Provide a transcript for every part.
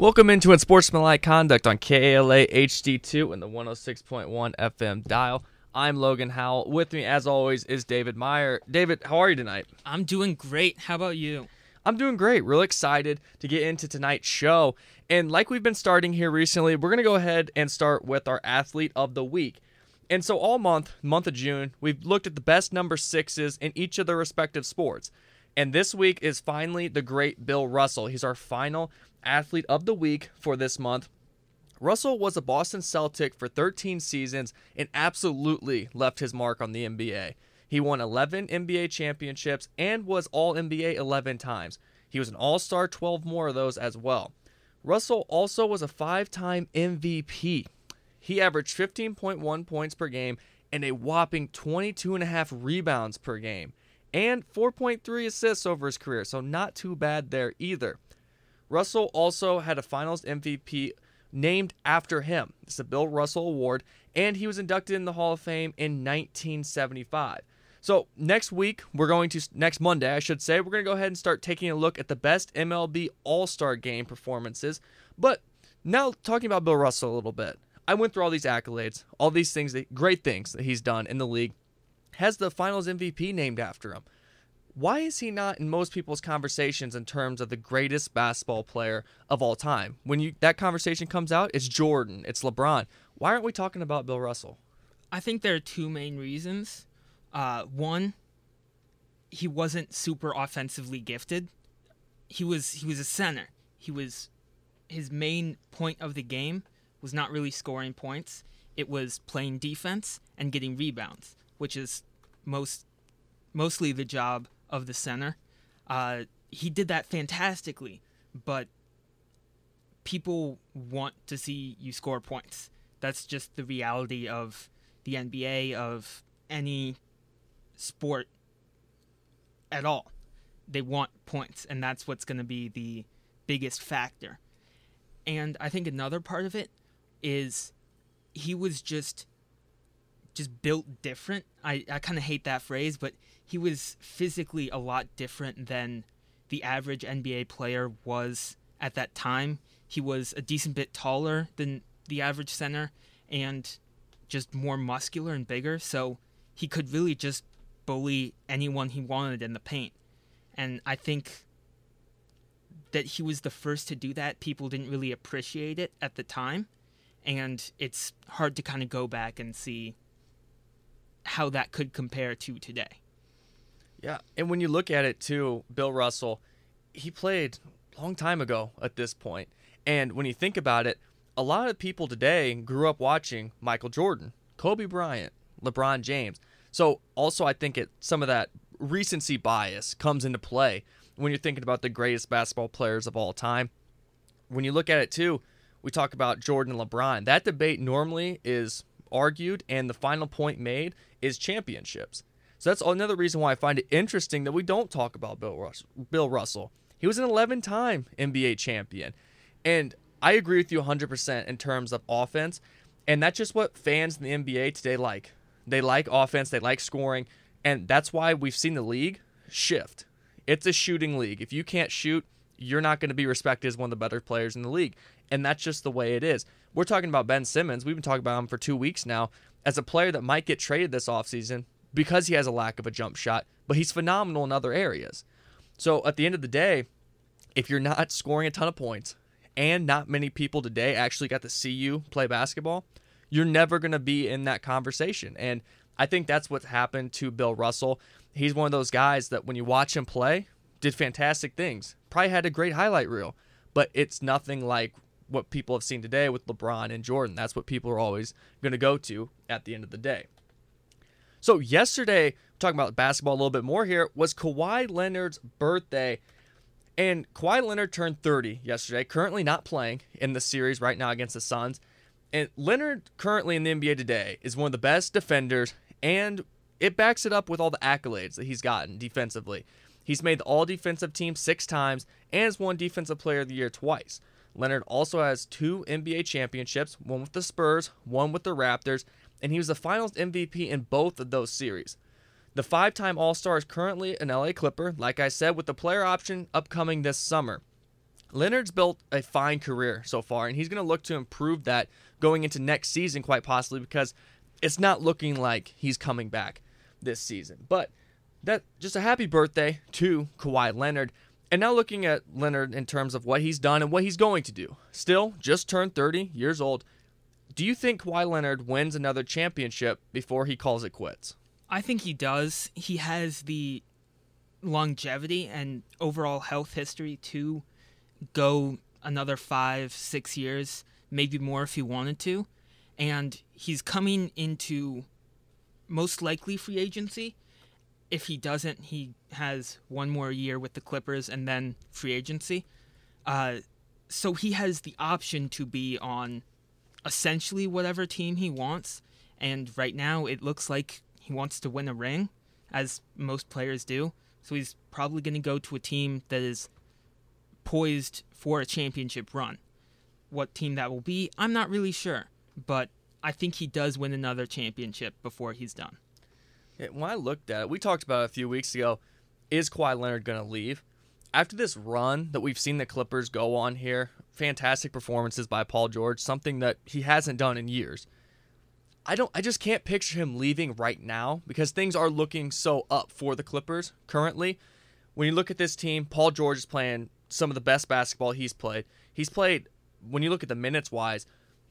Welcome into Unsportsmanlike Conduct on KALA HD2 and the 106.1 FM dial. I'm Logen Howell. With me, as always, is David Meyer. David, how are you tonight? I'm doing great. How about you? I'm doing great. Real excited to get into tonight's show. And like we've been starting here recently, we're going to go ahead and start with our athlete of the week. And so all month, month of June, we've looked at the best number sixes in each of their respective sports. And this week is finally the great Bill Russell. He's our final athlete of the week for this month. Russell was a Boston Celtic for 13 seasons and absolutely left his mark on the NBA. He won 11 NBA championships and was All NBA 11 times. He was an All Star 12 more of those as well. Russell also was a five time MVP. He averaged 15.1 points per game and a whopping 22.5 rebounds per game and 4.3 assists over his career, so not too bad there either. Russell also had a finals MVP named after him. It's the Bill Russell Award, and he was inducted in the Hall of Fame in 1975. So next week, we're going to next Monday, I should say, we're going to go ahead and start taking a look at the best MLB All-Star Game performances. But now talking about Bill Russell a little bit. I went through all these accolades, all these things, that, great things that he's done in the league. Has the Finals MVP named after him. Why is he not in most people's conversations in terms of the greatest basketball player of all time? When you that conversation comes out, it's Jordan, it's LeBron. Why aren't we talking about Bill Russell? I think there are two main reasons. Uh, one, he wasn't super offensively gifted. He was he was a center. He was his main point of the game was not really scoring points. It was playing defense and getting rebounds, which is most mostly the job of the center. Uh, he did that fantastically, but people want to see you score points. That's just the reality of the NBA, of any sport at all. They want points, and that's what's going to be the biggest factor. And I think another part of it is he was just just built different. I, I kind of hate that phrase, but he was physically a lot different than the average NBA player was at that time. He was a decent bit taller than the average center and just more muscular and bigger, so he could really just bully anyone he wanted in the paint. And I think that he was the first to do that. People didn't really appreciate it at the time, and it's hard to kind of go back and see how that could compare to today. Yeah, and when you look at it too, Bill Russell, he played a long time ago at this point. And when you think about it, a lot of people today grew up watching Michael Jordan, Kobe Bryant, LeBron James. So also I think it some of that recency bias comes into play when you're thinking about the greatest basketball players of all time. When you look at it too, we talk about Jordan and LeBron. That debate normally is argued and the final point made is championships. So that's another reason why I find it interesting that we don't talk about Bill Russell. Bill Russell. He was an 11-time NBA champion. And I agree with you 100% in terms of offense, and that's just what fans in the NBA today like. They like offense, they like scoring, and that's why we've seen the league shift. It's a shooting league. If you can't shoot, you're not going to be respected as one of the better players in the league. And that's just the way it is. We're talking about Ben Simmons. We've been talking about him for two weeks now as a player that might get traded this offseason because he has a lack of a jump shot, but he's phenomenal in other areas. So at the end of the day, if you're not scoring a ton of points and not many people today actually got to see you play basketball, you're never going to be in that conversation. And I think that's what's happened to Bill Russell. He's one of those guys that when you watch him play, did fantastic things. Probably had a great highlight reel, but it's nothing like what people have seen today with LeBron and Jordan. That's what people are always going to go to at the end of the day. So yesterday, talking about basketball a little bit more here, was Kawhi Leonard's birthday. And Kawhi Leonard turned 30 yesterday, currently not playing in the series right now against the Suns. And Leonard, currently in the NBA today, is one of the best defenders, and it backs it up with all the accolades that he's gotten defensively. He's made the all defensive team six times and has won Defensive Player of the Year twice. Leonard also has two NBA championships, one with the Spurs, one with the Raptors, and he was the finals MVP in both of those series. The five time All Star is currently an LA Clipper, like I said, with the player option upcoming this summer. Leonard's built a fine career so far, and he's going to look to improve that going into next season, quite possibly, because it's not looking like he's coming back this season. But that just a happy birthday to Kawhi Leonard. And now looking at Leonard in terms of what he's done and what he's going to do. Still, just turned 30 years old. Do you think Kawhi Leonard wins another championship before he calls it quits? I think he does. He has the longevity and overall health history to go another five, six years, maybe more if he wanted to. And he's coming into most likely free agency. If he doesn't, he has one more year with the Clippers and then free agency. Uh, so he has the option to be on essentially whatever team he wants. And right now, it looks like he wants to win a ring, as most players do. So he's probably going to go to a team that is poised for a championship run. What team that will be, I'm not really sure, but I think he does win another championship before he's done. When I looked at it, we talked about it a few weeks ago. Is Kawhi Leonard going to leave? After this run that we've seen the Clippers go on here, fantastic performances by Paul George, something that he hasn't done in years. I don't I just can't picture him leaving right now because things are looking so up for the Clippers currently. When you look at this team, Paul George is playing some of the best basketball he's played. He's played when you look at the minutes wise,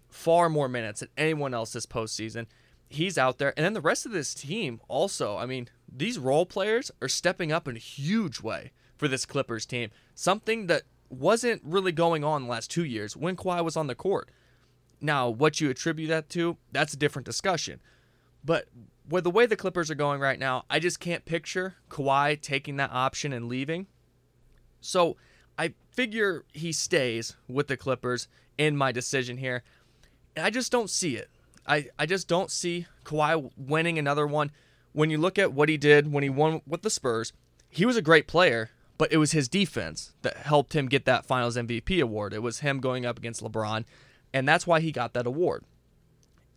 far more minutes than anyone else this postseason. He's out there, and then the rest of this team also. I mean, these role players are stepping up in a huge way for this Clippers team. Something that wasn't really going on the last two years when Kawhi was on the court. Now, what you attribute that to, that's a different discussion. But with the way the Clippers are going right now, I just can't picture Kawhi taking that option and leaving. So I figure he stays with the Clippers in my decision here. And I just don't see it. I, I just don't see Kawhi winning another one. When you look at what he did when he won with the Spurs, he was a great player, but it was his defense that helped him get that Finals MVP award. It was him going up against LeBron and that's why he got that award.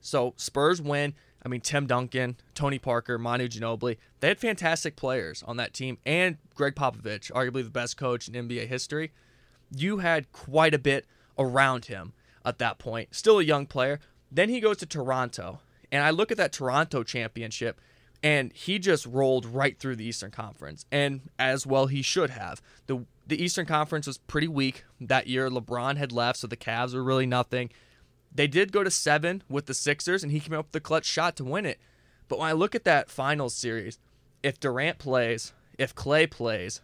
So Spurs win. I mean, Tim Duncan, Tony Parker, Manu Ginobili, they had fantastic players on that team, and Gregg Popovich, arguably the best coach in NBA history. You had quite a bit around him at that point. Still a young player. Then he goes to Toronto, and I look at that Toronto championship, and he just rolled right through the Eastern Conference, and as well he should have. The the Eastern Conference was pretty weak that year. LeBron had left, so the Cavs were really nothing. They did go to seven with the Sixers, and he came up with the clutch shot to win it. But when I look at that finals series, if Durant plays, if Clay plays,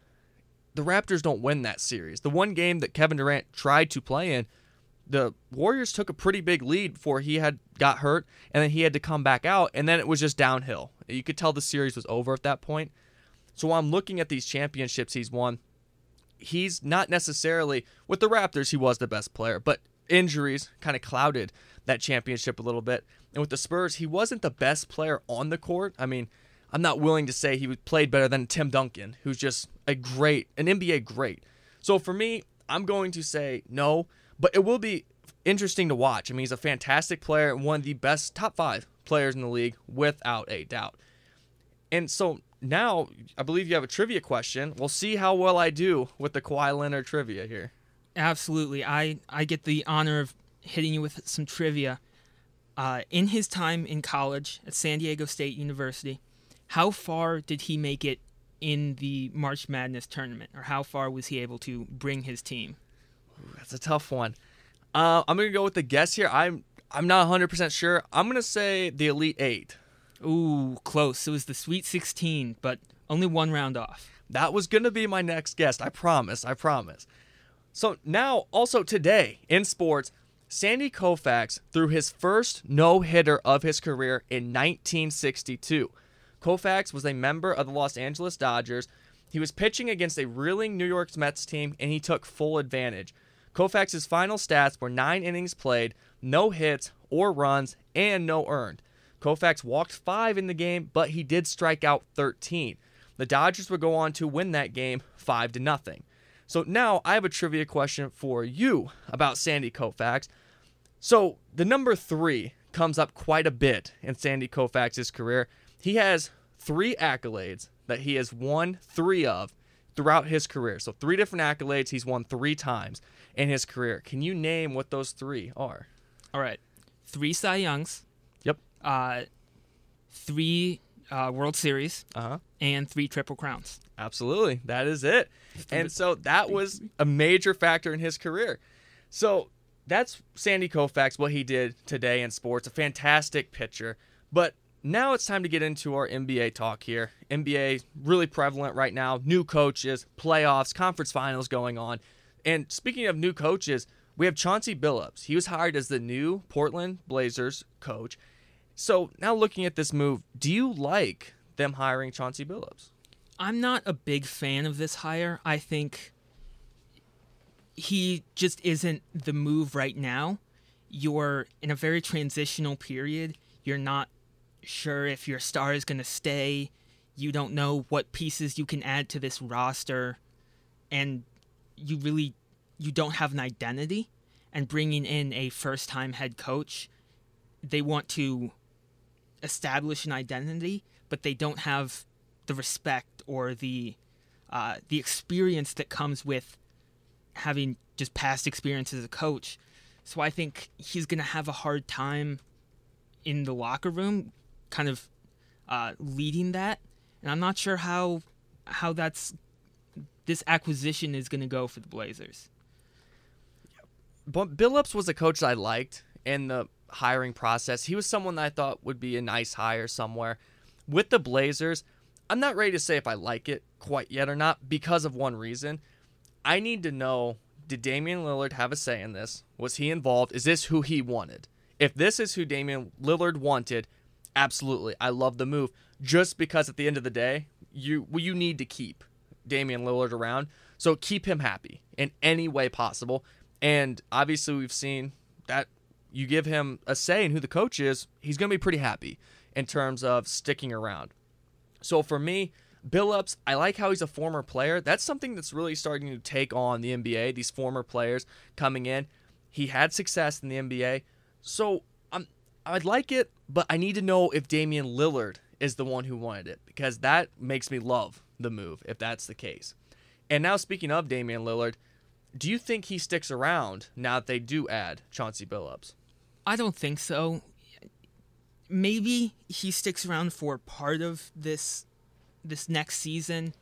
the Raptors don't win that series. The one game that Kevin Durant tried to play in, the Warriors took a pretty big lead before he had got hurt, and then he had to come back out, and then it was just downhill. You could tell the series was over at that point. So while I'm looking at these championships he's won, he's not necessarily with the Raptors. He was the best player, but injuries kind of clouded that championship a little bit. And with the Spurs, he wasn't the best player on the court. I mean, I'm not willing to say he played better than Tim Duncan, who's just a great, an NBA great. So for me, I'm going to say no, but it will be interesting to watch. I mean, he's a fantastic player, one of the best top five players in the league, without a doubt. And so now I believe you have a trivia question. We'll see how well I do with the Kawhi Leonard trivia here. Absolutely. I, I get the honor of hitting you with some trivia. Uh, in his time in college at San Diego State University, how far did he make it in the March Madness tournament, or how far was he able to bring his team? That's a tough one. Uh, I'm gonna go with the guess here. I'm I'm not 100 percent sure. I'm gonna say the Elite Eight. Ooh, close. It was the Sweet 16, but only one round off. That was going to be my next guest. I promise. I promise. So now, also today in sports, Sandy Koufax threw his first no hitter of his career in 1962. Koufax was a member of the Los Angeles Dodgers. He was pitching against a reeling New York Mets team, and he took full advantage. Koufax's final stats were nine innings played, no hits or runs, and no earned. Koufax walked five in the game, but he did strike out 13. The Dodgers would go on to win that game 5 to nothing. So now I have a trivia question for you about Sandy Koufax. So the number three comes up quite a bit in Sandy Koufax's career. He has three accolades that he has won three of, throughout his career. So three different accolades he's won three times in his career. Can you name what those three are? All right, three Cy Youngs. Yep. Uh, three uh, World Series Uh huh. and three Triple Crowns. Absolutely. That is it. And so that was a major factor in his career. So that's Sandy Koufax, what he did today in sports. A fantastic pitcher. But now it's time to get into our NBA talk here. NBA really prevalent right now. New coaches, playoffs, conference finals going on. And speaking of new coaches, we have Chauncey Billups. He was hired as the new Portland Blazers coach. So now looking at this move, do you like them hiring Chauncey Billups? I'm not a big fan of this hire. I think he just isn't the move right now. You're in a very transitional period. You're not sure if your star is going to stay. You don't know what pieces you can add to this roster and you really you don't have an identity and bringing in a first-time head coach they want to establish an identity but they don't have the respect or the uh, the experience that comes with having just past experience as a coach. So I think he's going to have a hard time in the locker room, kind of uh, leading that. And I'm not sure how how that's this acquisition is going to go for the Blazers. Billups was a coach I liked in the hiring process. He was someone that I thought would be a nice hire somewhere. With the Blazers, I'm not ready to say if I like it quite yet or not because of one reason. I need to know did Damian Lillard have a say in this? Was he involved? Is this who he wanted? If this is who Damian Lillard wanted, absolutely. I love the move just because at the end of the day, you you need to keep Damian Lillard around. So keep him happy in any way possible. And obviously we've seen that you give him a say in who the coach is, he's going to be pretty happy in terms of sticking around. So for me, Billups, I like how he's a former player. That's something that's really starting to take on the NBA. These former players coming in. He had success in the NBA, so I'm I'd like it, but I need to know if Damian Lillard is the one who wanted it because that makes me love the move if that's the case. And now speaking of Damian Lillard, do you think he sticks around now that they do add Chauncey Billups? I don't think so. Maybe he sticks around for part of this this next season,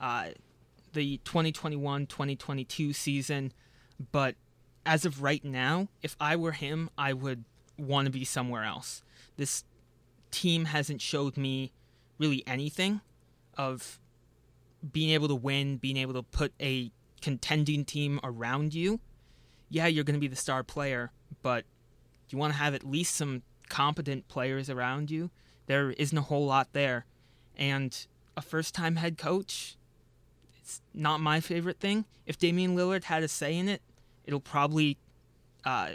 uh, the 2021-2022 season, but as of right now, if I were him, I would want to be somewhere else. This team hasn't showed me really anything of being able to win, being able to put a contending team around you. Yeah, you're going to be the star player, but you want to have at least some competent players around you. There isn't a whole lot there. And a first time head coach, it's not my favorite thing. If Damian Lillard had a say in it, it'll probably uh,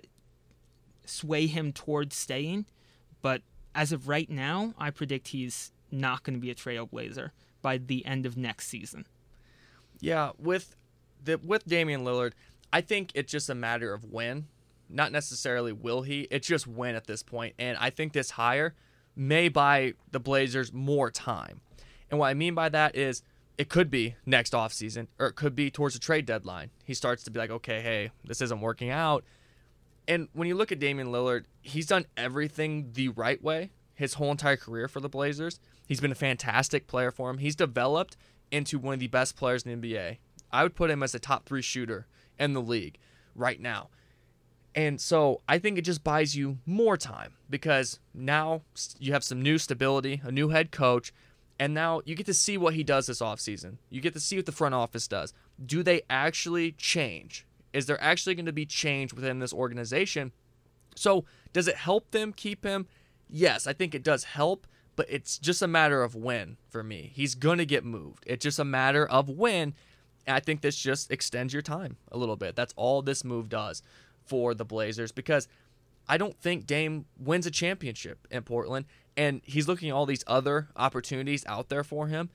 sway him towards staying. But as of right now, I predict he's not going to be a trailblazer by the end of next season. Yeah, with the with Damian Lillard, I think it's just a matter of when, not necessarily will he. It's just when at this point, and I think this hire may buy the Blazers more time. And what I mean by that is it could be next offseason or it could be towards the trade deadline. He starts to be like, okay, hey, this isn't working out. And when you look at Damian Lillard, he's done everything the right way his whole entire career for the Blazers. He's been a fantastic player for him. He's developed into one of the best players in the NBA. I would put him as a top three shooter in the league right now. And so I think it just buys you more time because now you have some new stability, a new head coach, and now you get to see what he does this offseason. You get to see what the front office does. Do they actually change? Is there actually going to be change within this organization? So, does it help them keep him? Yes, I think it does help, but it's just a matter of when for me. He's going to get moved. It's just a matter of when. And I think this just extends your time a little bit. That's all this move does for the Blazers because I don't think Dame wins a championship in Portland and he's looking at all these other opportunities out there for him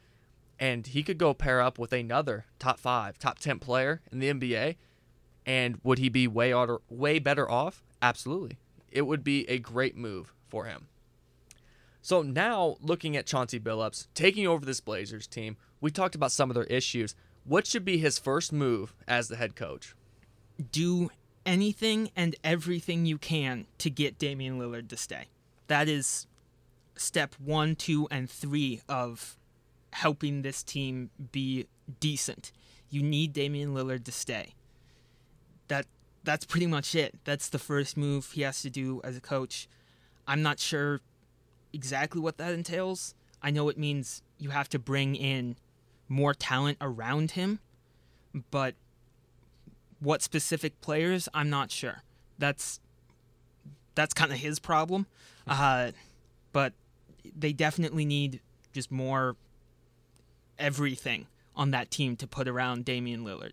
and he could go pair up with another top 5, top 10 player in the NBA and would he be way way better off? Absolutely. It would be a great move for him. So now looking at Chauncey Billups taking over this Blazers team, we talked about some of their issues. What should be his first move as the head coach? Do anything and everything you can to get Damian Lillard to stay. That is step one, two, and three of helping this team be decent. You need Damian Lillard to stay. That that's pretty much it. That's the first move he has to do as a coach. I'm not sure exactly what that entails. I know it means you have to bring in more talent around him, but what specific players, I'm not sure. That's that's kind of his problem. Uh, but they definitely need just more everything on that team to put around Damian Lillard.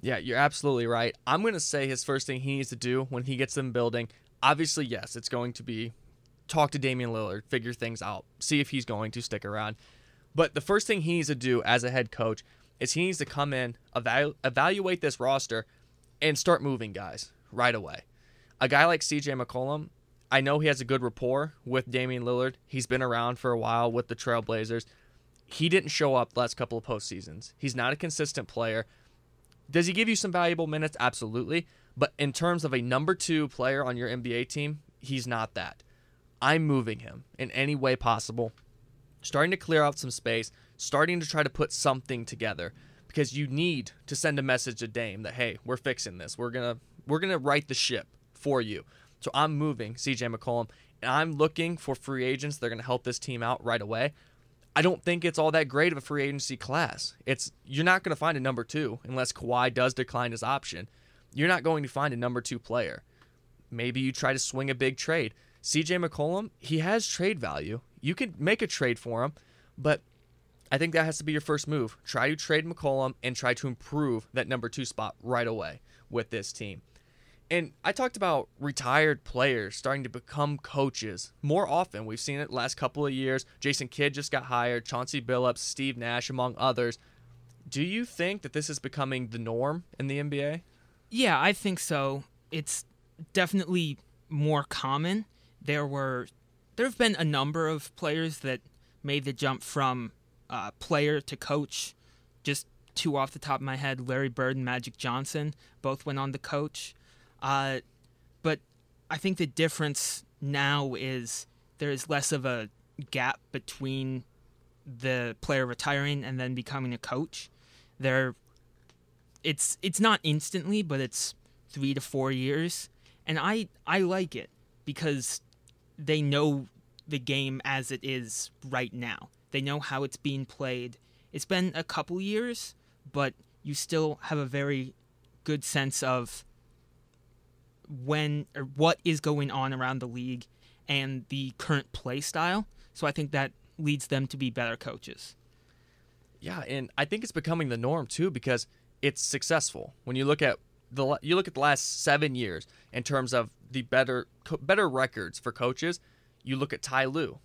Yeah, you're absolutely right. I'm going to say his first thing he needs to do when he gets them building, obviously, yes, it's going to be talk to Damian Lillard, figure things out, see if he's going to stick around. But the first thing he needs to do as a head coach is he needs to come in, evalu- evaluate this roster, and start moving guys right away. A guy like CJ McCollum, I know he has a good rapport with Damian Lillard. He's been around for a while with the Trailblazers. He didn't show up the last couple of postseasons. He's not a consistent player. Does he give you some valuable minutes? Absolutely. But in terms of a number two player on your NBA team, he's not that. I'm moving him in any way possible, starting to clear out some space, starting to try to put something together because you need to send a message to Dame that hey, we're fixing this. We're gonna we're gonna right the ship for you. So I'm moving CJ McCollum, and I'm looking for free agents that are gonna help this team out right away. I don't think it's all that great of a free agency class. It's you're not going to find a number two unless Kawhi does decline his option. You're not going to find a number two player. Maybe you try to swing a big trade. CJ McCollum, he has trade value. You can make a trade for him, but I think that has to be your first move. Try to trade McCollum and try to improve that number two spot right away with this team. And I talked about retired players starting to become coaches more often. We've seen it last couple of years. Jason Kidd just got hired, Chauncey Billups, Steve Nash, among others. Do you think that this is becoming the norm in the NBA? Yeah, I think so. It's definitely more common. There were there have been a number of players that made the jump from uh, player to coach. Just two off the top of my head, Larry Bird and Magic Johnson both went on to coach. Uh, but I think the difference now is there is less of a gap between the player retiring and then becoming a coach. There, it's it's not instantly, but it's three to four years, and I I like it because they know the game as it is right now. They know how it's being played. It's been a couple years, but you still have a very good sense of when or what is going on around the league and the current play style. So I think that leads them to be better coaches. Yeah, and I think it's becoming the norm too because it's successful. When you look at the you look at the last 7 years in terms of the better better records for coaches, you look at Ty Lue,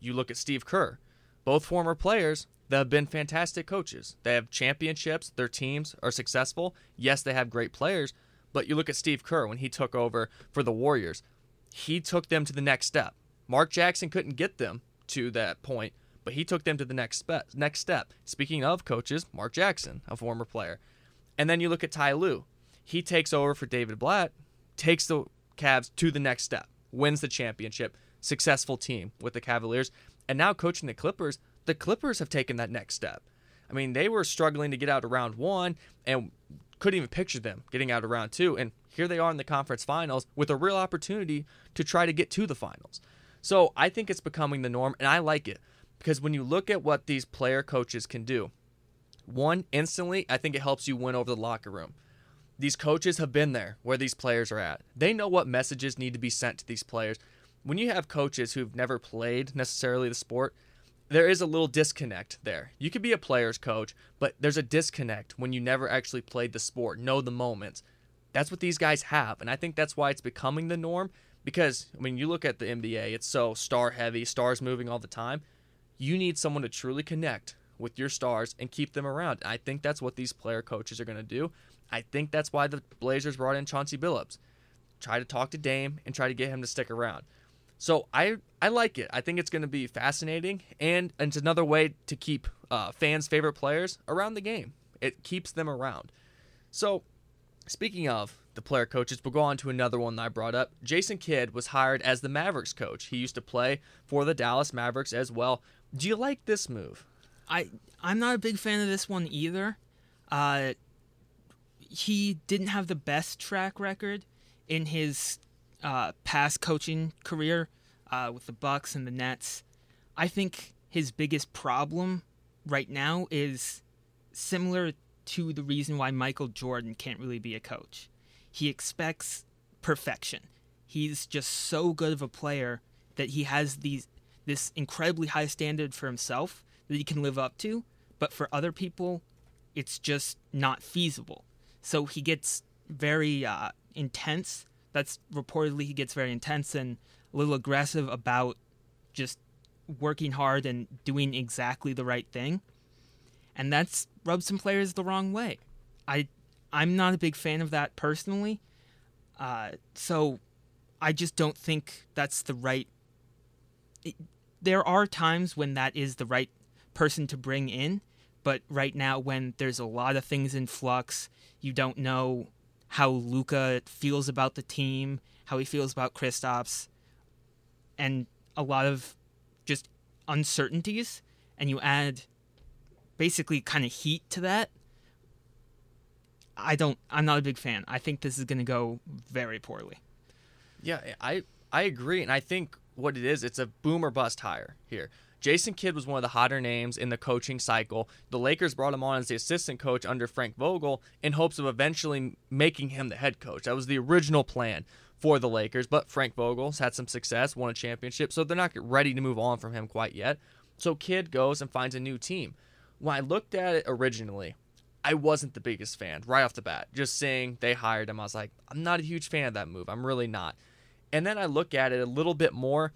you look at Steve Kerr, both former players that have been fantastic coaches. They have championships, their teams are successful. Yes, they have great players, but you look at Steve Kerr when he took over for the Warriors, he took them to the next step. Mark Jackson couldn't get them to that point, but he took them to the next spe- next step. Speaking of coaches, Mark Jackson, a former player. And then you look at Ty Lue. He takes over for David Blatt, takes the Cavs to the next step, wins the championship, successful team with the Cavaliers, and now coaching the Clippers, the Clippers have taken that next step. I mean, they were struggling to get out of round one and couldn't even picture them getting out of round two. And here they are in the conference finals with a real opportunity to try to get to the finals. So I think it's becoming the norm, and I like it because when you look at what these player coaches can do, one, instantly, I think it helps you win over the locker room. These coaches have been there where these players are at. They know what messages need to be sent to these players. When you have coaches who've never played necessarily the sport, there is a little disconnect there. You could be a player's coach, but there's a disconnect when you never actually played the sport, know the moments. That's what these guys have, and I think that's why it's becoming the norm. Because when you look at the NBA, it's so star heavy, stars moving all the time. You need someone to truly connect with your stars and keep them around. I think that's what these player coaches are going to do. I think that's why the Blazers brought in Chauncey Billups. Try to talk to Dame and try to get him to stick around. So I I like it. I think it's going to be fascinating, and, it's another way to keep uh, fans' favorite players around the game. It keeps them around. So, speaking of the player coaches, we'll go on to another one that I brought up. Jason Kidd was hired as the Mavericks coach. He used to play for the Dallas Mavericks as well. Do you like this move? I I'm not a big fan of this one either. Uh, he didn't have the best track record in his uh, past coaching career uh, with the Bucks and the Nets. I think his biggest problem right now is similar to the reason why Michael Jordan can't really be a coach. He expects perfection. He's just so good of a player that he has these this incredibly high standard for himself that he can live up to, but for other people, it's just not feasible. So he gets very uh, intense. That's reportedly he gets very intense and a little aggressive about just working hard and doing exactly the right thing. And that's rubs some players the wrong way. I I'm not a big fan of that personally. Uh, so I just don't think that's the right. It, there are times when that is the right person to bring in, but right now, when there's a lot of things in flux, you don't know how Luka feels about the team, how he feels about Kristaps, and a lot of just uncertainties, and you add basically kind of heat to that. I don't. I'm not a big fan. I think this is going to go very poorly. Yeah, I I agree, and I think what it is, it's a boom or bust hire here. Jason Kidd was one of the hotter names in the coaching cycle. The Lakers brought him on as the assistant coach under Frank Vogel in hopes of eventually making him the head coach. That was the original plan for the Lakers, but Frank Vogel's had some success, won a championship, so they're not ready to move on from him quite yet. So Kidd goes and finds a new team. When I looked at it originally, I wasn't the biggest fan right off the bat. Just seeing they hired him, I was like, I'm not a huge fan of that move. I'm really not. And then I look at it a little bit more.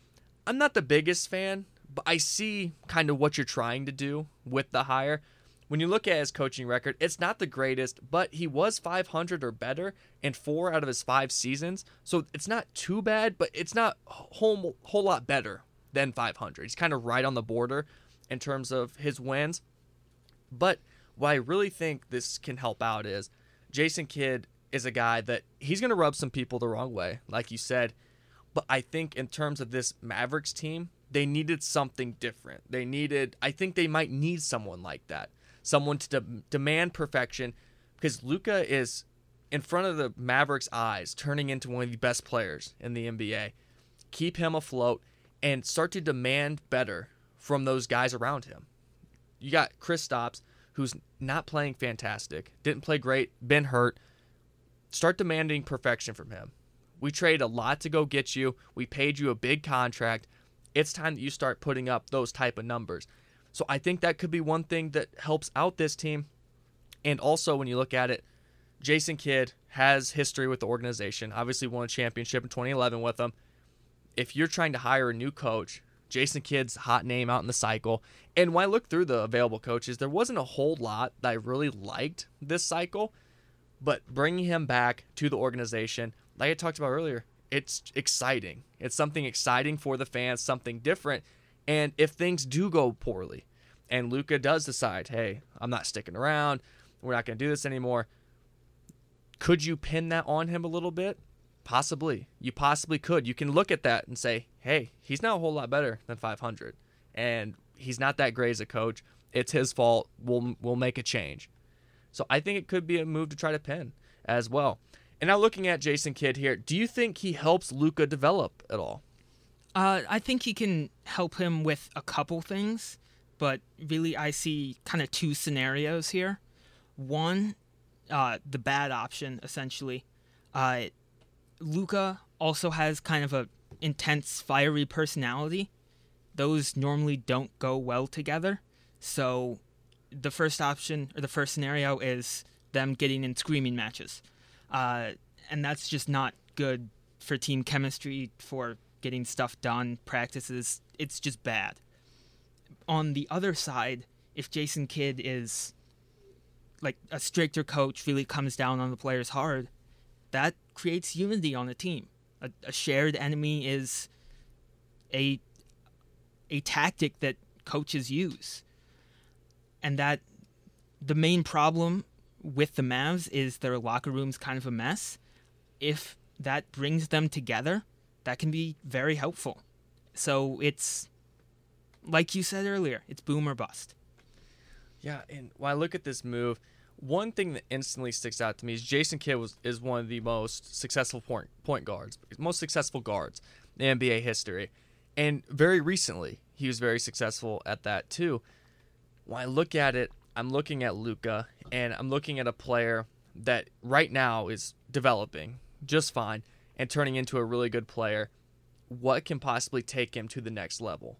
I'm not the biggest fan, but I see kind of what you're trying to do with the hire. When you look at his coaching record, it's not the greatest, but he was 500 or better in four out of his five seasons. So it's not too bad, but it's not a whole, whole lot better than 500. He's kind of right on the border in terms of his wins. But what I really think this can help out is Jason Kidd is a guy that he's going to rub some people the wrong way, like you said. But I think in terms of this Mavericks team, they needed something different. They needed, I think they might need someone like that, someone to de- demand perfection, because Luka is in front of the Mavericks' eyes, turning into one of the best players in the NBA. Keep him afloat and start to demand better from those guys around him. You got Kristaps, who's not playing fantastic, didn't play great, been hurt. Start demanding perfection from him. We trade a lot to go get you. We paid you a big contract it's time that you start putting up those type of numbers. So I think that could be one thing that helps out this team. And also, when you look at it, Jason Kidd has history with the organization. Obviously, won a championship in 2011 with them. If you're trying to hire a new coach, Jason Kidd's hot name out in the cycle. And when I look through the available coaches, there wasn't a whole lot that I really liked this cycle. But bringing him back to the organization, like I talked about earlier, it's exciting. It's something exciting for the fans, something different. And if things do go poorly, and Luka does decide, hey, I'm not sticking around, we're not going to do this anymore, could you pin that on him a little bit? Possibly. You possibly could. You can look at that and say, hey, he's not a whole lot better than 500. And he's not that great as a coach. It's his fault. We'll, we'll make a change. So I think it could be a move to try to pin as well. And now looking at Jason Kidd here, do you think he helps Luka develop at all? Uh, I think he can help him with a couple things, but really I see kind of two scenarios here. One, uh, the bad option essentially. Uh, Luka also has kind of a intense, fiery personality. Those normally don't go well together. So, the first option or the first scenario is them getting in screaming matches uh, and that's just not good for team chemistry, for getting stuff done, practices. It's just bad. On the other side, if Jason Kidd is like a stricter coach, really comes down on the players hard, that creates unity on the team. A, a shared enemy is a a tactic that coaches use. and that the main problem with the Mavs is their locker room's kind of a mess. If that brings them together, that can be very helpful. So it's like you said earlier, it's boom or bust. Yeah, and when I look at this move, one thing that instantly sticks out to me is Jason Kidd was is one of the most successful point point guards, most successful guards in NBA history, and very recently he was very successful at that too. When I look at it, I'm looking at Luka and I'm looking at a player that right now is developing just fine and turning into a really good player. What can possibly take him to the next level?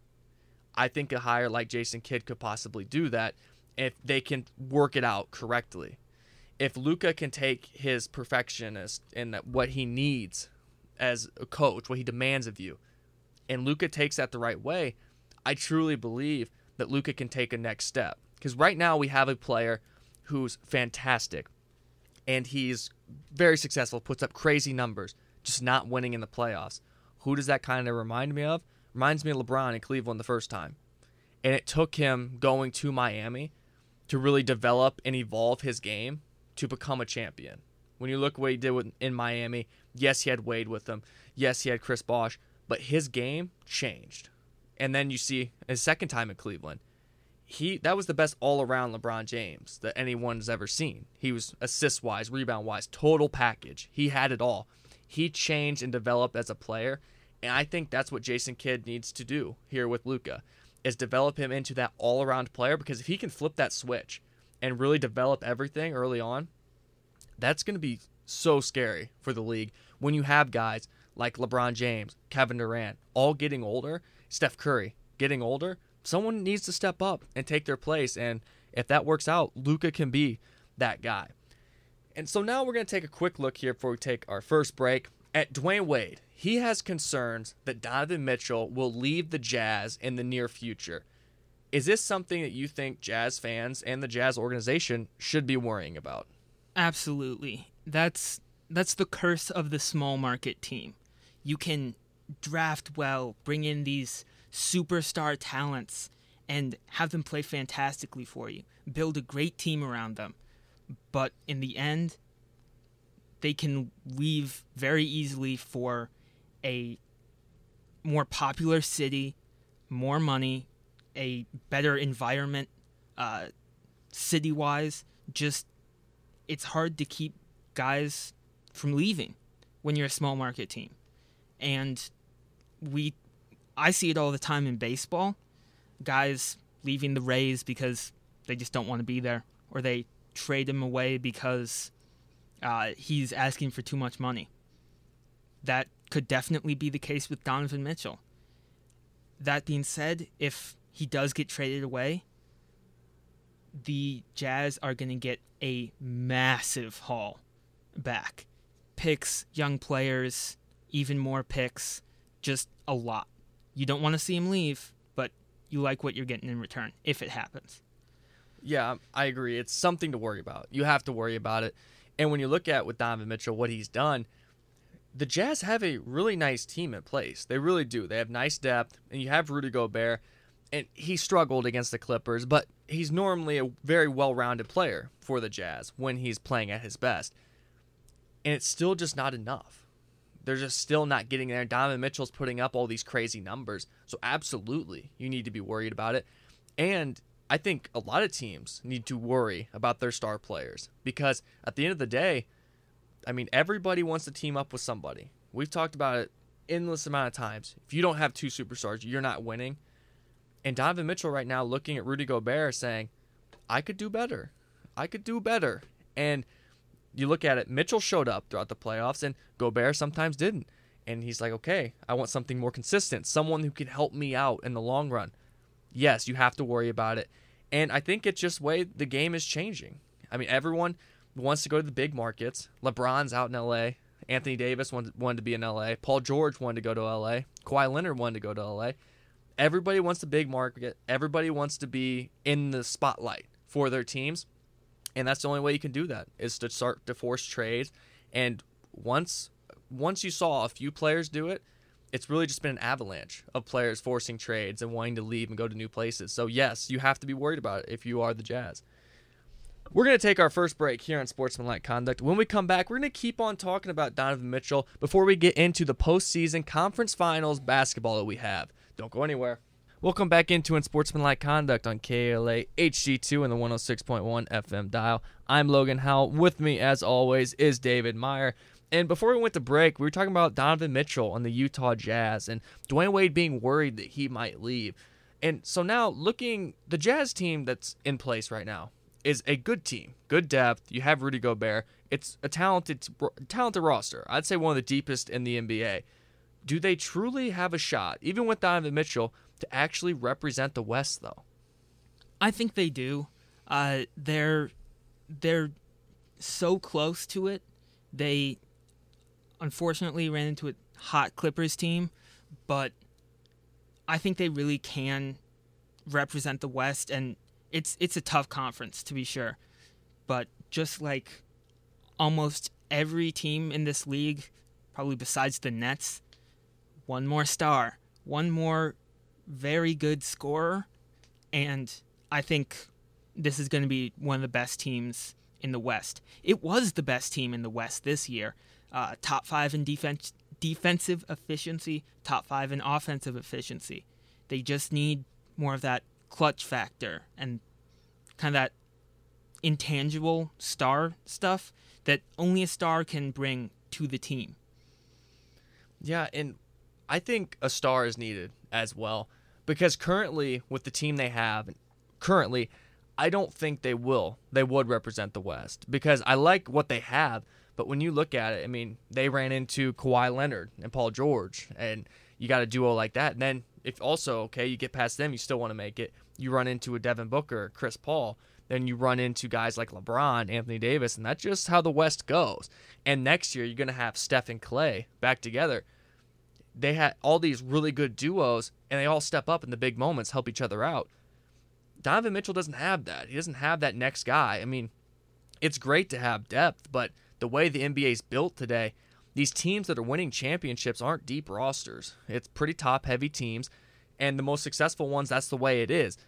I think a hire like Jason Kidd could possibly do that if they can work it out correctly. If Luka can take his perfectionist and what he needs as a coach, what he demands of you, and Luka takes that the right way, I truly believe that Luka can take a next step. Because right now we have a player who's fantastic and he's very successful, puts up crazy numbers, just not winning in the playoffs. Who does that kind of remind me of? Reminds me of LeBron in Cleveland the first time. And it took him going to Miami to really develop and evolve his game to become a champion. When you look what he did with, in Miami, yes, he had Wade with him. Yes, he had Chris Bosh, but his game changed. And then you see his second time in Cleveland. He that was the best all-around LeBron James that anyone's ever seen. He was assist-wise, rebound-wise, total package. He had it all. He changed and developed as a player, and I think that's what Jason Kidd needs to do here with Luka is develop him into that all around player because if he can flip that switch and really develop everything early on, that's going to be so scary for the league when you have guys like LeBron James, Kevin Durant, all getting older, Steph Curry getting older. Someone needs to step up and take their place. And if that works out, Luka can be that guy. And so now we're going to take a quick look here before we take our first break at Dwyane Wade. He has concerns that Donovan Mitchell will leave the Jazz in the near future. Is this something that you think Jazz fans and the Jazz organization should be worrying about? Absolutely. That's that's the curse of the small market team. You can draft well, bring in these superstar talents and have them play fantastically for you. Build a great team around them. But in the end, they can leave very easily for a more popular city, more money, a better environment, uh, city wise. Just, it's hard to keep guys from leaving when you're a small market team. And we, I see it all the time in baseball. Guys leaving the Rays because they just don't want to be there, or they trade him away because uh, he's asking for too much money. That could definitely be the case with Donovan Mitchell. That being said, if he does get traded away, the Jazz are going to get a massive haul back. Picks, young players, even more picks, just a lot. You don't want to see him leave, but you like what you're getting in return if it happens. Yeah, I agree. It's something to worry about. You have to worry about it. And when you look at with Donovan Mitchell what he's done, the Jazz have a really nice team in place. They really do. They have nice depth, and you have Rudy Gobert, and he struggled against the Clippers, but he's normally a very well-rounded player for the Jazz when he's playing at his best. And it's still just not enough. They're just still not getting there. Donovan Mitchell's putting up all these crazy numbers. So absolutely, you need to be worried about it. And I think a lot of teams need to worry about their star players because at the end of the day, I mean, everybody wants to team up with somebody. We've talked about it endless amount of times. If you don't have two superstars, you're not winning. And Donovan Mitchell right now looking at Rudy Gobert saying, I could do better. I could do better. And you look at it, Mitchell showed up throughout the playoffs and Gobert sometimes didn't. And he's like, okay, I want something more consistent, someone who can help me out in the long run yes, you have to worry about it. And I think it's just way the game is changing. I mean, everyone wants to go to the big markets. LeBron's out in LA. Anthony Davis wanted, to be in LA. Paul George wanted to go to LA. Kawhi Leonard wanted to go to LA. Everybody wants the big market. Everybody wants to be in the spotlight for their teams. And that's the only way you can do that is to start to force trades. And once once you saw a few players do it, it's really just been an avalanche of players forcing trades and wanting to leave and go to new places. So, yes, you have to be worried about it if you are the Jazz. We're going to take our first break here on Sportsmanlike Conduct. When we come back, we're going to keep on talking about Donovan Mitchell before we get into the postseason conference finals basketball that we have. Don't go anywhere. Welcome back into Unsportsmanlike Conduct on KALA HD2 and the 106.1 FM dial. I'm Logen Howell. With me, as always, is David Meyer. And before we went to break, we were talking about Donovan Mitchell on the Utah Jazz and Dwyane Wade being worried that he might leave. And so now, looking, the Jazz team that's in place right now is a good team, good depth. You have Rudy Gobert. It's a talented, talented roster. I'd say one of the deepest in the NBA. Do they truly have a shot, even with Donovan Mitchell, to actually represent the West, though? I think they do. Uh, they're they're so close to it. They unfortunately ran into a hot Clippers team, but I think they really can represent the West and it's it's a tough conference to be sure. But just like almost every team in this league, probably besides the Nets, one more star, one more very good scorer, and I think this is going to be one of the best teams in the West. It was the best team in the West this year. Uh, top five in defense, defensive efficiency, top five in offensive efficiency. They just need more of that clutch factor and kind of that intangible star stuff that only a star can bring to the team. Yeah, and I think a star is needed as well because currently with the team they have, currently I don't think they will. They would represent the West because I like what they have, but when you look at it, I mean, they ran into Kawhi Leonard and Paul George, and you got a duo like that. And then if also okay, you get past them, you still want to make it. You run into a Devin Booker, Chris Paul, then you run into guys like LeBron, Anthony Davis, and that's just how the West goes. And next year, you're going to have Steph and Clay back together. They had all these really good duos, and they all step up in the big moments, help each other out. Donovan Mitchell doesn't have that. He doesn't have that next guy. I mean, it's great to have depth, but the way the NBA is built today, these teams that are winning championships aren't deep rosters. It's pretty top heavy teams, and the most successful ones, that's the way it is.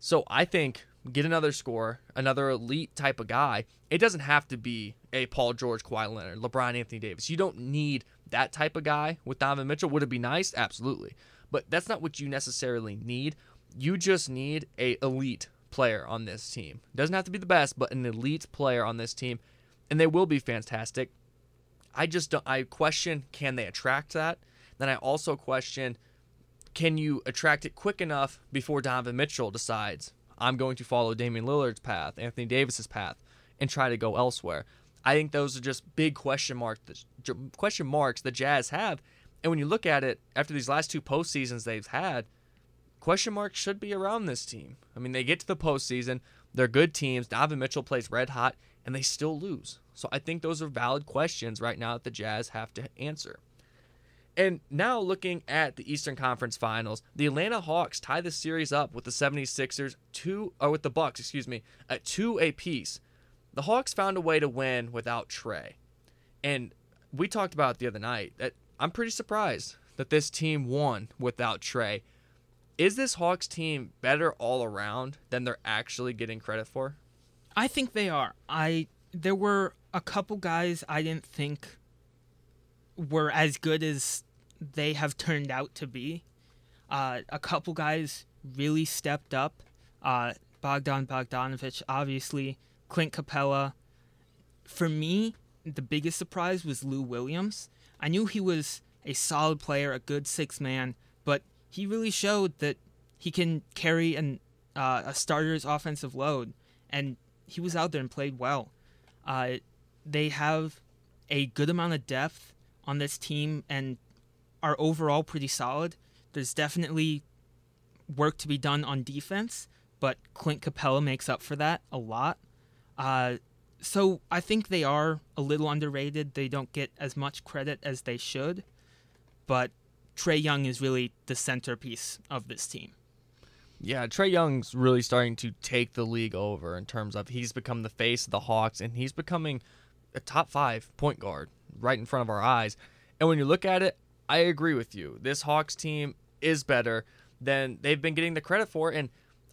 So I think get another scorer, another elite type of guy. It doesn't have to be a Paul George, Kawhi Leonard, LeBron, Anthony Davis. You don't need that type of guy with Donovan Mitchell. Would it be nice? Absolutely. But that's not what you necessarily need. You just need a elite player on this team. Doesn't have to be the best, but an elite player on this team, and they will be fantastic. I just don't. I question can they attract that? Then I also question can you attract it quick enough before Donovan Mitchell decides I'm going to follow Damian Lillard's path, Anthony Davis's path, and try to go elsewhere. I think those are just big question marks. Question marks the Jazz have, and when you look at it after these last two postseasons they've had, question marks should be around this team. I mean, they get to the postseason, they're good teams. Donovan Mitchell plays red hot, and they still lose. So I think those are valid questions right now that the Jazz have to answer. And now looking at the Eastern Conference Finals, the Atlanta Hawks tie the series up with the 76ers two or with the Bucks, excuse me, at two apiece. The Hawks found a way to win without Trae. And we talked about the other night that I'm pretty surprised that this team won without Trae. Is this Hawks team better all around than they're actually getting credit for? I think they are. I there were a couple guys I didn't think were as good as they have turned out to be. Uh, a couple guys really stepped up. Uh, Bogdan Bogdanović, obviously, Clint Capela. For me, the biggest surprise was Lou Williams. I knew he was a solid player, a good six man, but he really showed that he can carry an uh, a starter's offensive load, and he was out there and played well. Uh, they have a good amount of depth on this team and are overall pretty solid. There's definitely work to be done on defense, but Clint Capela makes up for that a lot. Uh, so I think they are a little underrated. They don't get as much credit as they should, but Trae Young is really the centerpiece of this team. Yeah, Trae Young's really starting to take the league over in terms of he's become the face of the Hawks and he's becoming a top five point guard right in front of our eyes. And when you look at it, I agree with you. This Hawks team is better than they've been getting the credit for. And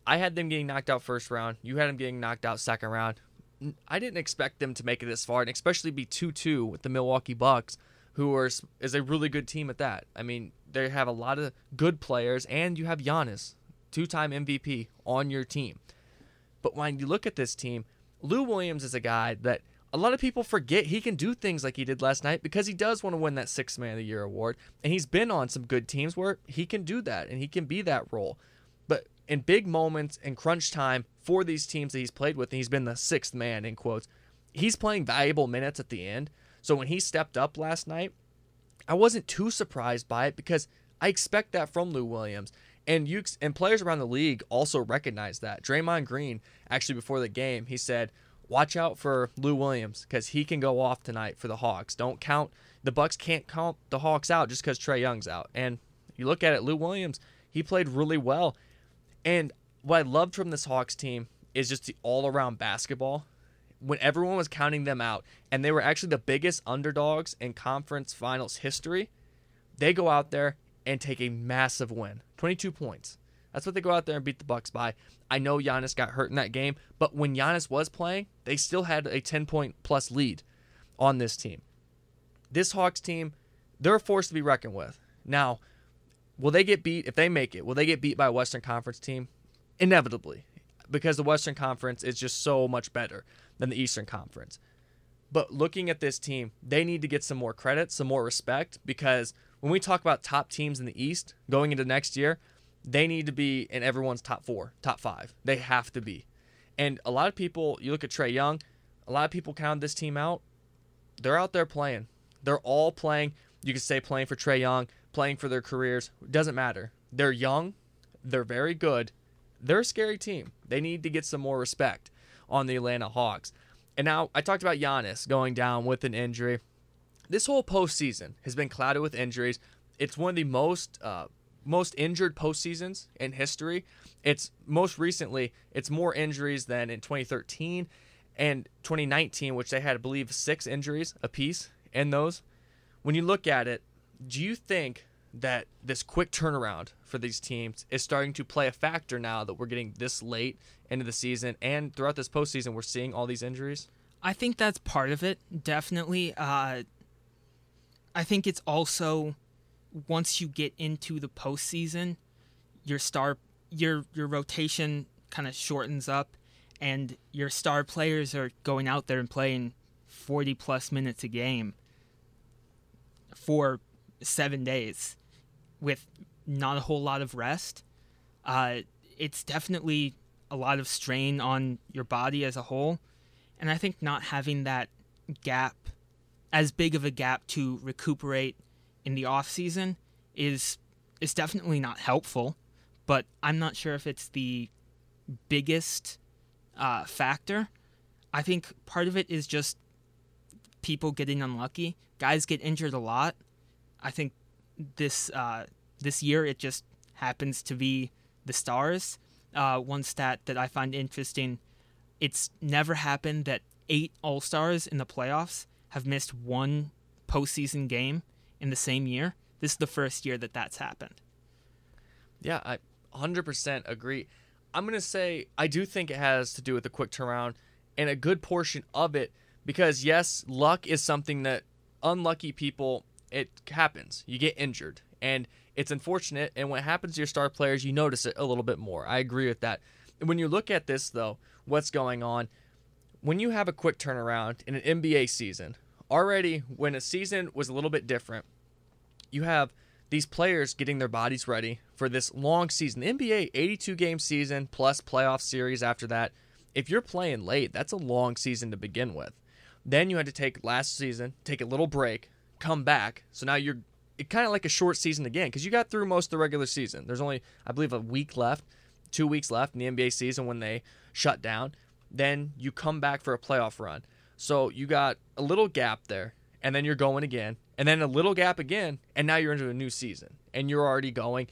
I had them getting knocked out first round. You had them getting knocked out second round. I didn't expect them to make it this far, and especially be 2 2 with the Milwaukee Bucks, who are, is a really good team at that. I mean, they have a lot of good players, and you have Giannis, two time MVP, on your team. But when you look at this team, Lou Williams is a guy that a lot of people forget he can do things like he did last night because he does want to win that Sixth Man of the Year award. And he's been on some good teams where he can do that and he can be that role. In big moments and crunch time for these teams that he's played with, and he's been the sixth man in quotes, he's playing valuable minutes at the end. So when he stepped up last night, I wasn't too surprised by it because I expect that from Lou Williams. And you and players around the league also recognize that. Draymond Green, actually before the game, he said, watch out for Lou Williams because he can go off tonight for the Hawks. Don't count the Bucks can't count the Hawks out just because Trae Young's out. And you look at it, Lou Williams, he played really well. And what I loved from this Hawks team is just the all around basketball. When everyone was counting them out, and they were actually the biggest underdogs in conference finals history, they go out there and take a massive win 22 points. That's what they go out there and beat the Bucks by. I know Giannis got hurt in that game, but when Giannis was playing, they still had a 10 point plus lead on this team. This Hawks team, they're a force to be reckoned with. Now, will they get beat if they make it? Will they get beat by a Western Conference team? Inevitably, because the Western Conference is just so much better than the Eastern Conference. But looking at this team, they need to get some more credit, some more respect because when we talk about top teams in the East going into next year, they need to be in everyone's top four, top five. They have to be. And a lot of people, you look at Trae Young, a lot of people count this team out. They're out there playing. They're all playing. You could say playing for Trae Young, playing for their careers. Doesn't matter. They're young. They're very good. They're a scary team. They need to get some more respect on the Atlanta Hawks. And now I talked about Giannis going down with an injury. This whole postseason has been clouded with injuries. It's one of the most uh, most injured postseasons in history. It's most recently, it's more injuries than in 2013 and 2019, which they had, I believe, six injuries apiece in those. When you look at it, do you think that this quick turnaround for these teams is starting to play a factor now that we're getting this late into the season and throughout this postseason we're seeing all these injuries? I think that's part of it, definitely. Uh, I think it's also once you get into the postseason, your star your your rotation kind of shortens up, and your star players are going out there and playing forty plus minutes a game for seven days with not a whole lot of rest. Uh, it's definitely a lot of strain on your body as a whole, and I think not having that gap, as big of a gap to recuperate in the off season is is definitely not helpful, but I'm not sure if it's the biggest uh, factor. I think part of it is just people getting unlucky. Guys get injured a lot. I think this uh, this year it just happens to be the stars. Uh, one stat that I find interesting: it's never happened that eight All Stars in the playoffs have missed one postseason game in the same year. This is the first year that that's happened. Yeah, I 100% agree. I'm going to say I do think it has to do with the quick turnaround and a good portion of it because yes, luck is something that unlucky people it happens. You get injured and it's unfortunate and when it happens to your star players, you notice it a little bit more. I agree with that. When you look at this though, what's going on when you have a quick turnaround in an NBA season, already when a season was a little bit different, you have these players getting their bodies ready for this long season. The NBA 82 game season plus playoff series after that. If you're playing late, that's a long season to begin with. Then you had to take last season, take a little break, come back. So now you're kind of like a short season again because you got through most of the regular season. There's only, I believe, a week left, two weeks left in the NBA season when they shut down. Then you come back for a playoff run. So you got a little gap there, and then you're going again, and then a little gap again, and now you're into a new season and you're already going.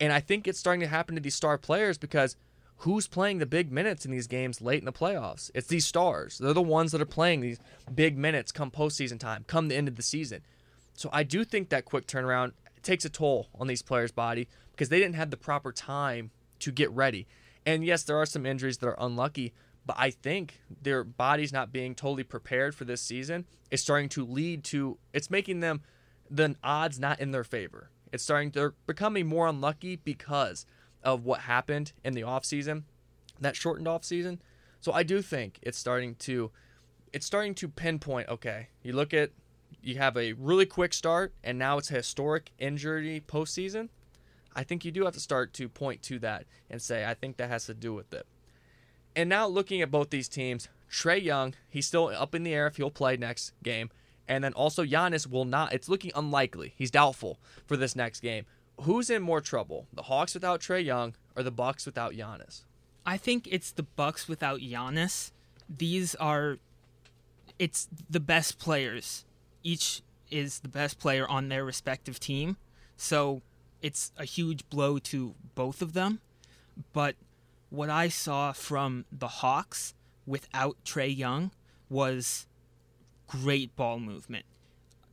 And I think it's starting to happen to these star players because who's playing the big minutes in these games late in the playoffs? It's these stars. They're the ones that are playing these big minutes come postseason time, come the end of the season. So I do think that quick turnaround takes a toll on these players' body because they didn't have the proper time to get ready. And yes, there are some injuries that are unlucky, but I think their bodies not being totally prepared for this season is starting to lead to it's making them the odds not in their favor. It's starting they're becoming more unlucky because of what happened in the offseason, that shortened offseason. So I do think it's starting to it's starting to pinpoint, okay, you look at you have a really quick start and now it's a historic injury postseason. I think you do have to start to point to that and say, I think that has to do with it. And now looking at both these teams, Trae Young, he's still up in the air if he'll play next game. And then also Giannis will not. It's looking unlikely. He's doubtful for this next game. Who's in more trouble? The Hawks without Trae Young or the Bucks without Giannis? I think it's the Bucks without Giannis. These are it's the best players. Each is the best player on their respective team. So it's a huge blow to both of them. But what I saw from the Hawks without Trae Young was great ball movement,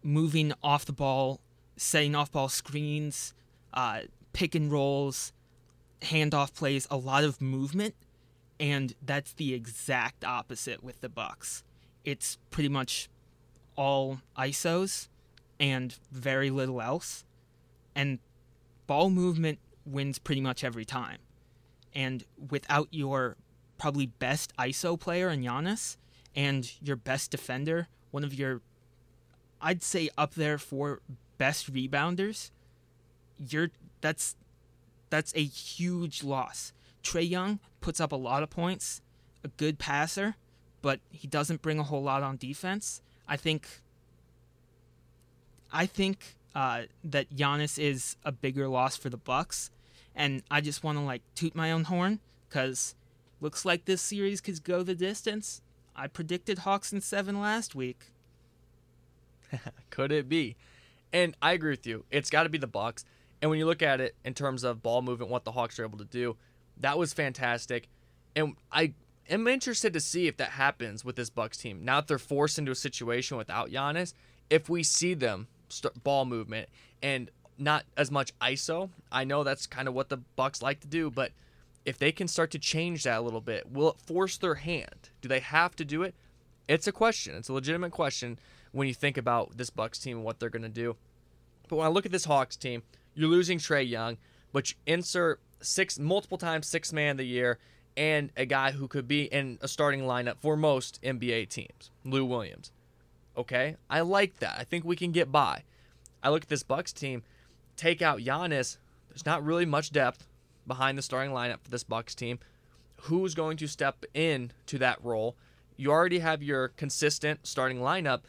moving off the ball, setting off ball screens, uh, pick and rolls, handoff plays, a lot of movement, and that's the exact opposite with the Bucks. It's pretty much all isos and very little else, and ball movement wins pretty much every time. And without your probably best ISO player in Giannis and your best defender, one of your, I'd say up there for best rebounders, you're that's that's a huge loss. Trae Young puts up a lot of points, a good passer, but he doesn't bring a whole lot on defense. I think. I think uh, that Giannis is a bigger loss for the Bucks, and I just want to like toot my own horn because looks like this series could go the distance. I predicted Hawks in seven last week. could it be? And I agree with you. It's got to be the Bucks. And when you look at it in terms of ball movement, what the Hawks are able to do, that was fantastic. And I am interested to see if that happens with this Bucks team. Now that they're forced into a situation without Giannis, if we see them st- ball movement and not as much ISO. I know that's kind of what the Bucks like to do, but if they can start to change that a little bit, will it force their hand? Do they have to do it? It's a question. It's a legitimate question when you think about this Bucks team and what they're going to do. But when I look at this Hawks team, you're losing Trae Young, but you insert six multiple times six man of the year and a guy who could be in a starting lineup for most NBA teams, Lou Williams. Okay, I like that. I think we can get by. I look at this Bucks team, take out Giannis. There's not really much depth behind the starting lineup for this Bucks team. Who's going to step in to that role? You already have your consistent starting lineup,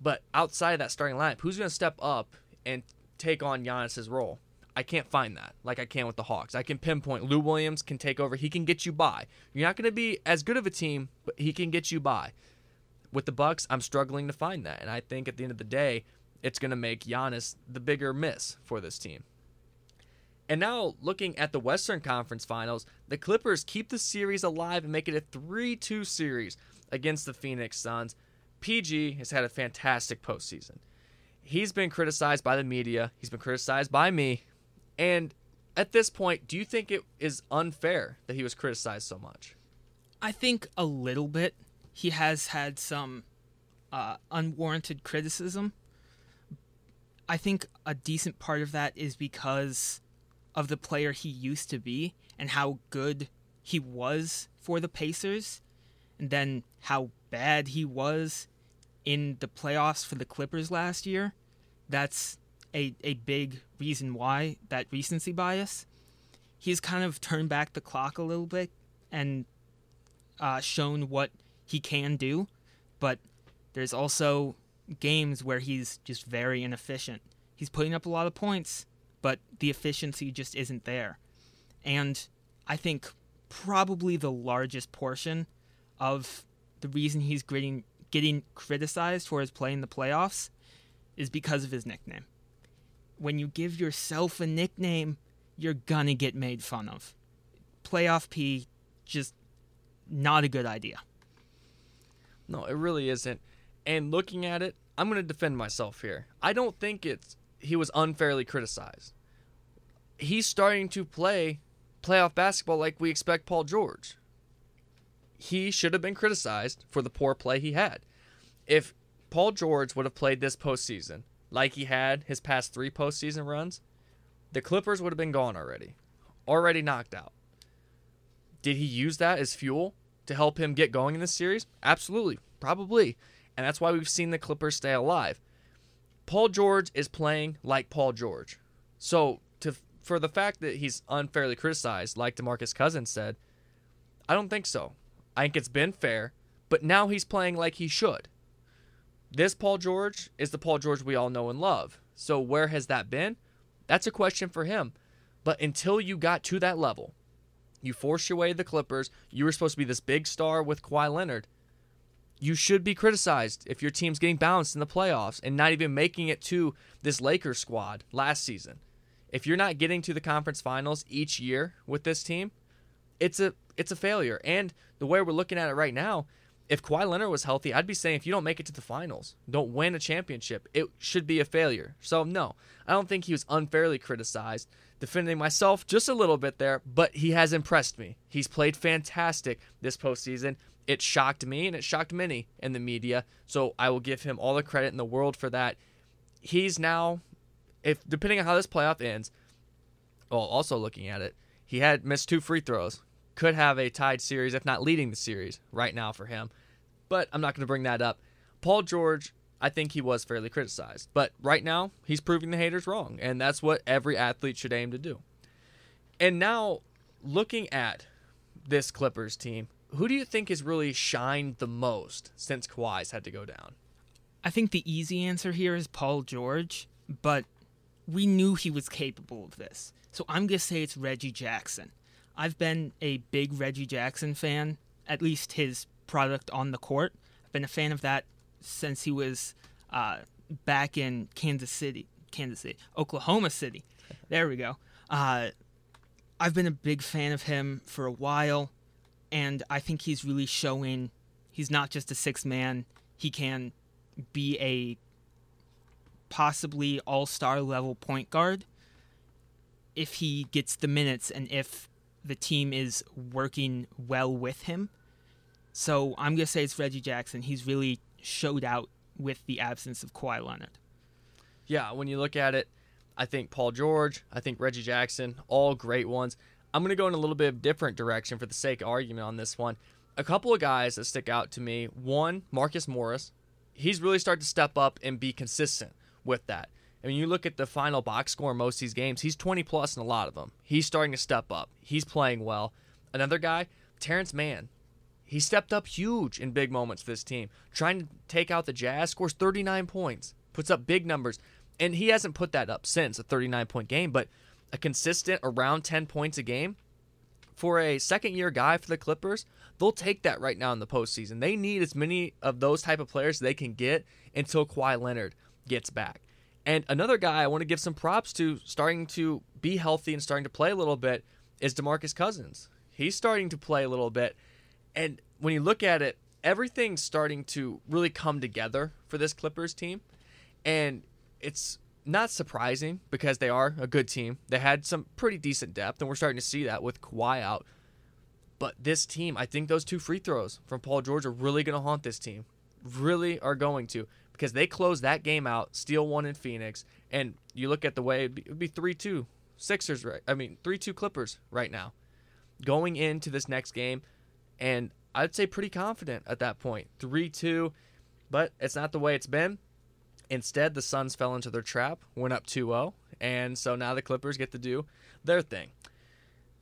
but outside of that starting lineup, who's going to step up and take on Giannis's role? I can't find that like I can with the Hawks. I can pinpoint Lou Williams can take over. He can get you by. You're not going to be as good of a team, but he can get you by with the Bucks, I'm struggling to find that, and I think at the end of the day, it's going to make Giannis the bigger miss for this team. And now, looking at the Western Conference Finals, the Clippers keep the series alive and make it a 3 2 series against the Phoenix Suns. PG has had a fantastic postseason. He's been criticized by the media, he's been criticized by me. And at this point, do you think it is unfair that he was criticized so much? I think a little bit he has had some uh, unwarranted criticism. I think a decent part of that is because of the player he used to be and how good he was for the Pacers, and then how bad he was in the playoffs for the Clippers last year. That's a, a big reason why that recency bias. He's kind of turned back the clock a little bit and uh, shown what he can do, but there's also games where he's just very inefficient. He's putting up a lot of points, but the efficiency just isn't there. And I think probably the largest portion of the reason he's getting getting criticized for his play in the playoffs is because of his nickname. When you give yourself a nickname, you're gonna get made fun of. Playoff P just not a good idea. No, it really isn't. And looking at it, I'm to defend myself here. I don't think it's he was unfairly criticized. He's starting to play playoff basketball like we expect Paul George. He should have been criticized for the poor play he had. If Paul George would have played this postseason like he had his past three postseason runs, the Clippers would have been gone already, already knocked out. Did he use that as fuel to help him get going in this series? Absolutely, probably. And that's why we've seen the Clippers stay alive. Paul George is playing like Paul George. So to for the fact that he's unfairly criticized, like DeMarcus Cousins said, I don't think so. I think it's been fair, but now he's playing like he should. This Paul George is the Paul George we all know and love. So where has that been? That's a question for him. But until you got to that level, you forced your way to the Clippers. You were supposed to be this big star with Kawhi Leonard. You should be criticized if your team's getting bounced in the playoffs and not even making it to this Lakers squad last season. If you're not getting to the conference finals each year with this team, it's a it's a failure. And the way we're looking at it right now, if Kawhi Leonard was healthy, I'd be saying if you don't make it to the finals, don't win a championship, it should be a failure. So no, I don't think he was unfairly criticized. Defending myself just a little bit there, but he has impressed me. He's played fantastic this postseason. It shocked me and it shocked many in the media. So I will give him all the credit in the world for that. He's now, if depending on how this playoff ends, well, also looking at it, he had missed two free throws could have a tied series, if not leading the series right now for him. But I'm not going to bring that up. Paul George, I think he was fairly criticized. But right now, he's proving the haters wrong. And that's what every athlete should aim to do. And now, looking at this Clippers team, who do you think has really shined the most since Kawhi's had to go down? I think the easy answer here is Paul George, but we knew he was capable of this. So I'm going to say it's Reggie Jackson. I've been a big Reggie Jackson fan, at least his product on the court. I've been a fan of that since he was uh, back in Kansas City, Kansas City, Oklahoma City. There we go. Uh, I've been a big fan of him for a while, and I think he's really showing he's not just a six man. He can be a possibly all star level point guard if he gets the minutes and if the team is working well with him. So I'm going to say it's Reggie Jackson. He's really showed out with the absence of Kawhi Leonard. Yeah, when you look at it, I think Paul George, I think Reggie Jackson, all great ones. I'm going to go in a little bit of different direction for the sake of argument on this one. A couple of guys that stick out to me. One, Marcus Morris. He's really started to step up and be consistent with that. I mean, you look at the final box score in most of these games, he's 20 plus in a lot of them. He's starting to step up. He's playing well. Another guy, Terance Mann. He stepped up huge in big moments for this team. Trying to take out the Jazz, scores 39 points, puts up big numbers. And he hasn't put that up since a 39 point game, but a consistent around 10 points a game for a second year guy for the Clippers, they'll take that right now in the postseason. They need as many of those type of players they can get until Kawhi Leonard gets back. And another guy I want to give some props to starting to be healthy and starting to play a little bit is DeMarcus Cousins. He's starting to play a little bit. And when you look at it, everything's starting to really come together for this Clippers team. And it's not surprising because they are a good team. They had some pretty decent depth, and we're starting to see that with Kawhi out. But this team, I think those two free throws from Paul George are really going to haunt this team. Really are going to because they closed that game out, steal one in Phoenix, and you look at the way it would be three two Sixers right. I mean three two Clippers right now, going into this next game, and I'd say pretty confident at that point three two, but it's not the way it's been. Instead, the Suns fell into their trap, went up 2-0, and so now the Clippers get to do their thing.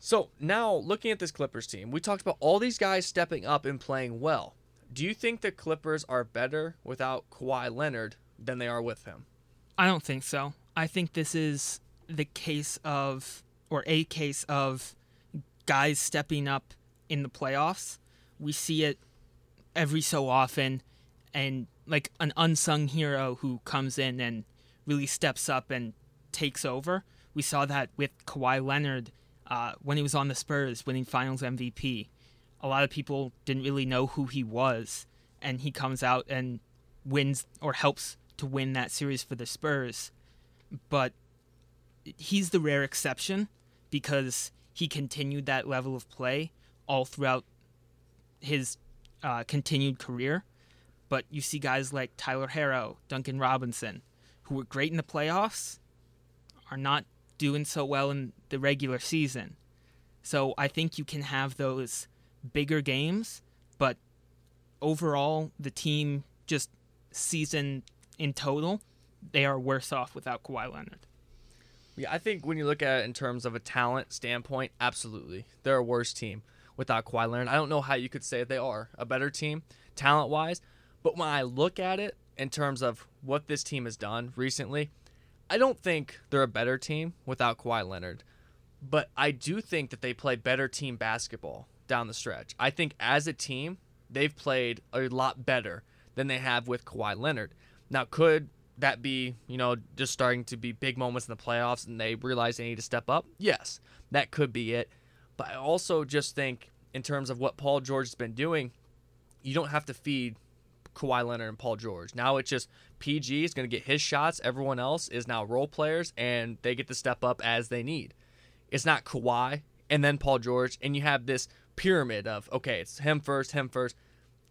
So now looking at this Clippers team, we talked about all these guys stepping up and playing well. Do you think the Clippers are better without Kawhi Leonard than they are with him? I don't think so. I think this is the case of, or a case of, guys stepping up in the playoffs. We see it every so often, and like an unsung hero who comes in and really steps up and takes over. We saw that with Kawhi Leonard uh, when he was on the Spurs, winning Finals MVP a lot of people didn't really know who he was, and he comes out and wins or helps to win that series for the Spurs, but he's the rare exception because he continued that level of play all throughout his uh, continued career. But you see guys like Tyler Herro, Duncan Robinson, who were great in the playoffs, are not doing so well in the regular season. So I think you can have those bigger games, but overall, the team just season in total, they are worse off without Kawhi Leonard. Yeah, I think when you look at it in terms of a talent standpoint, absolutely. They're a worse team without Kawhi Leonard. I don't know how you could say they are a better team talent wise, but when I look at it in terms of what this team has done recently, I don't think they're a better team without Kawhi Leonard. But I do think that they play better team basketball down the stretch. I think as a team, they've played a lot better than they have with Kawhi Leonard. Now, could that be, you know, just starting to be big moments in the playoffs and they realize they need to step up? Yes, that could be it. But I also just think, in terms of what Paul George has been doing, you don't have to feed Kawhi Leonard and Paul George. Now it's just PG is going to get his shots. Everyone else is now role players and they get to step up as they need. It's not Kawhi and then Paul George, and you have this pyramid of okay, it's him first, him first.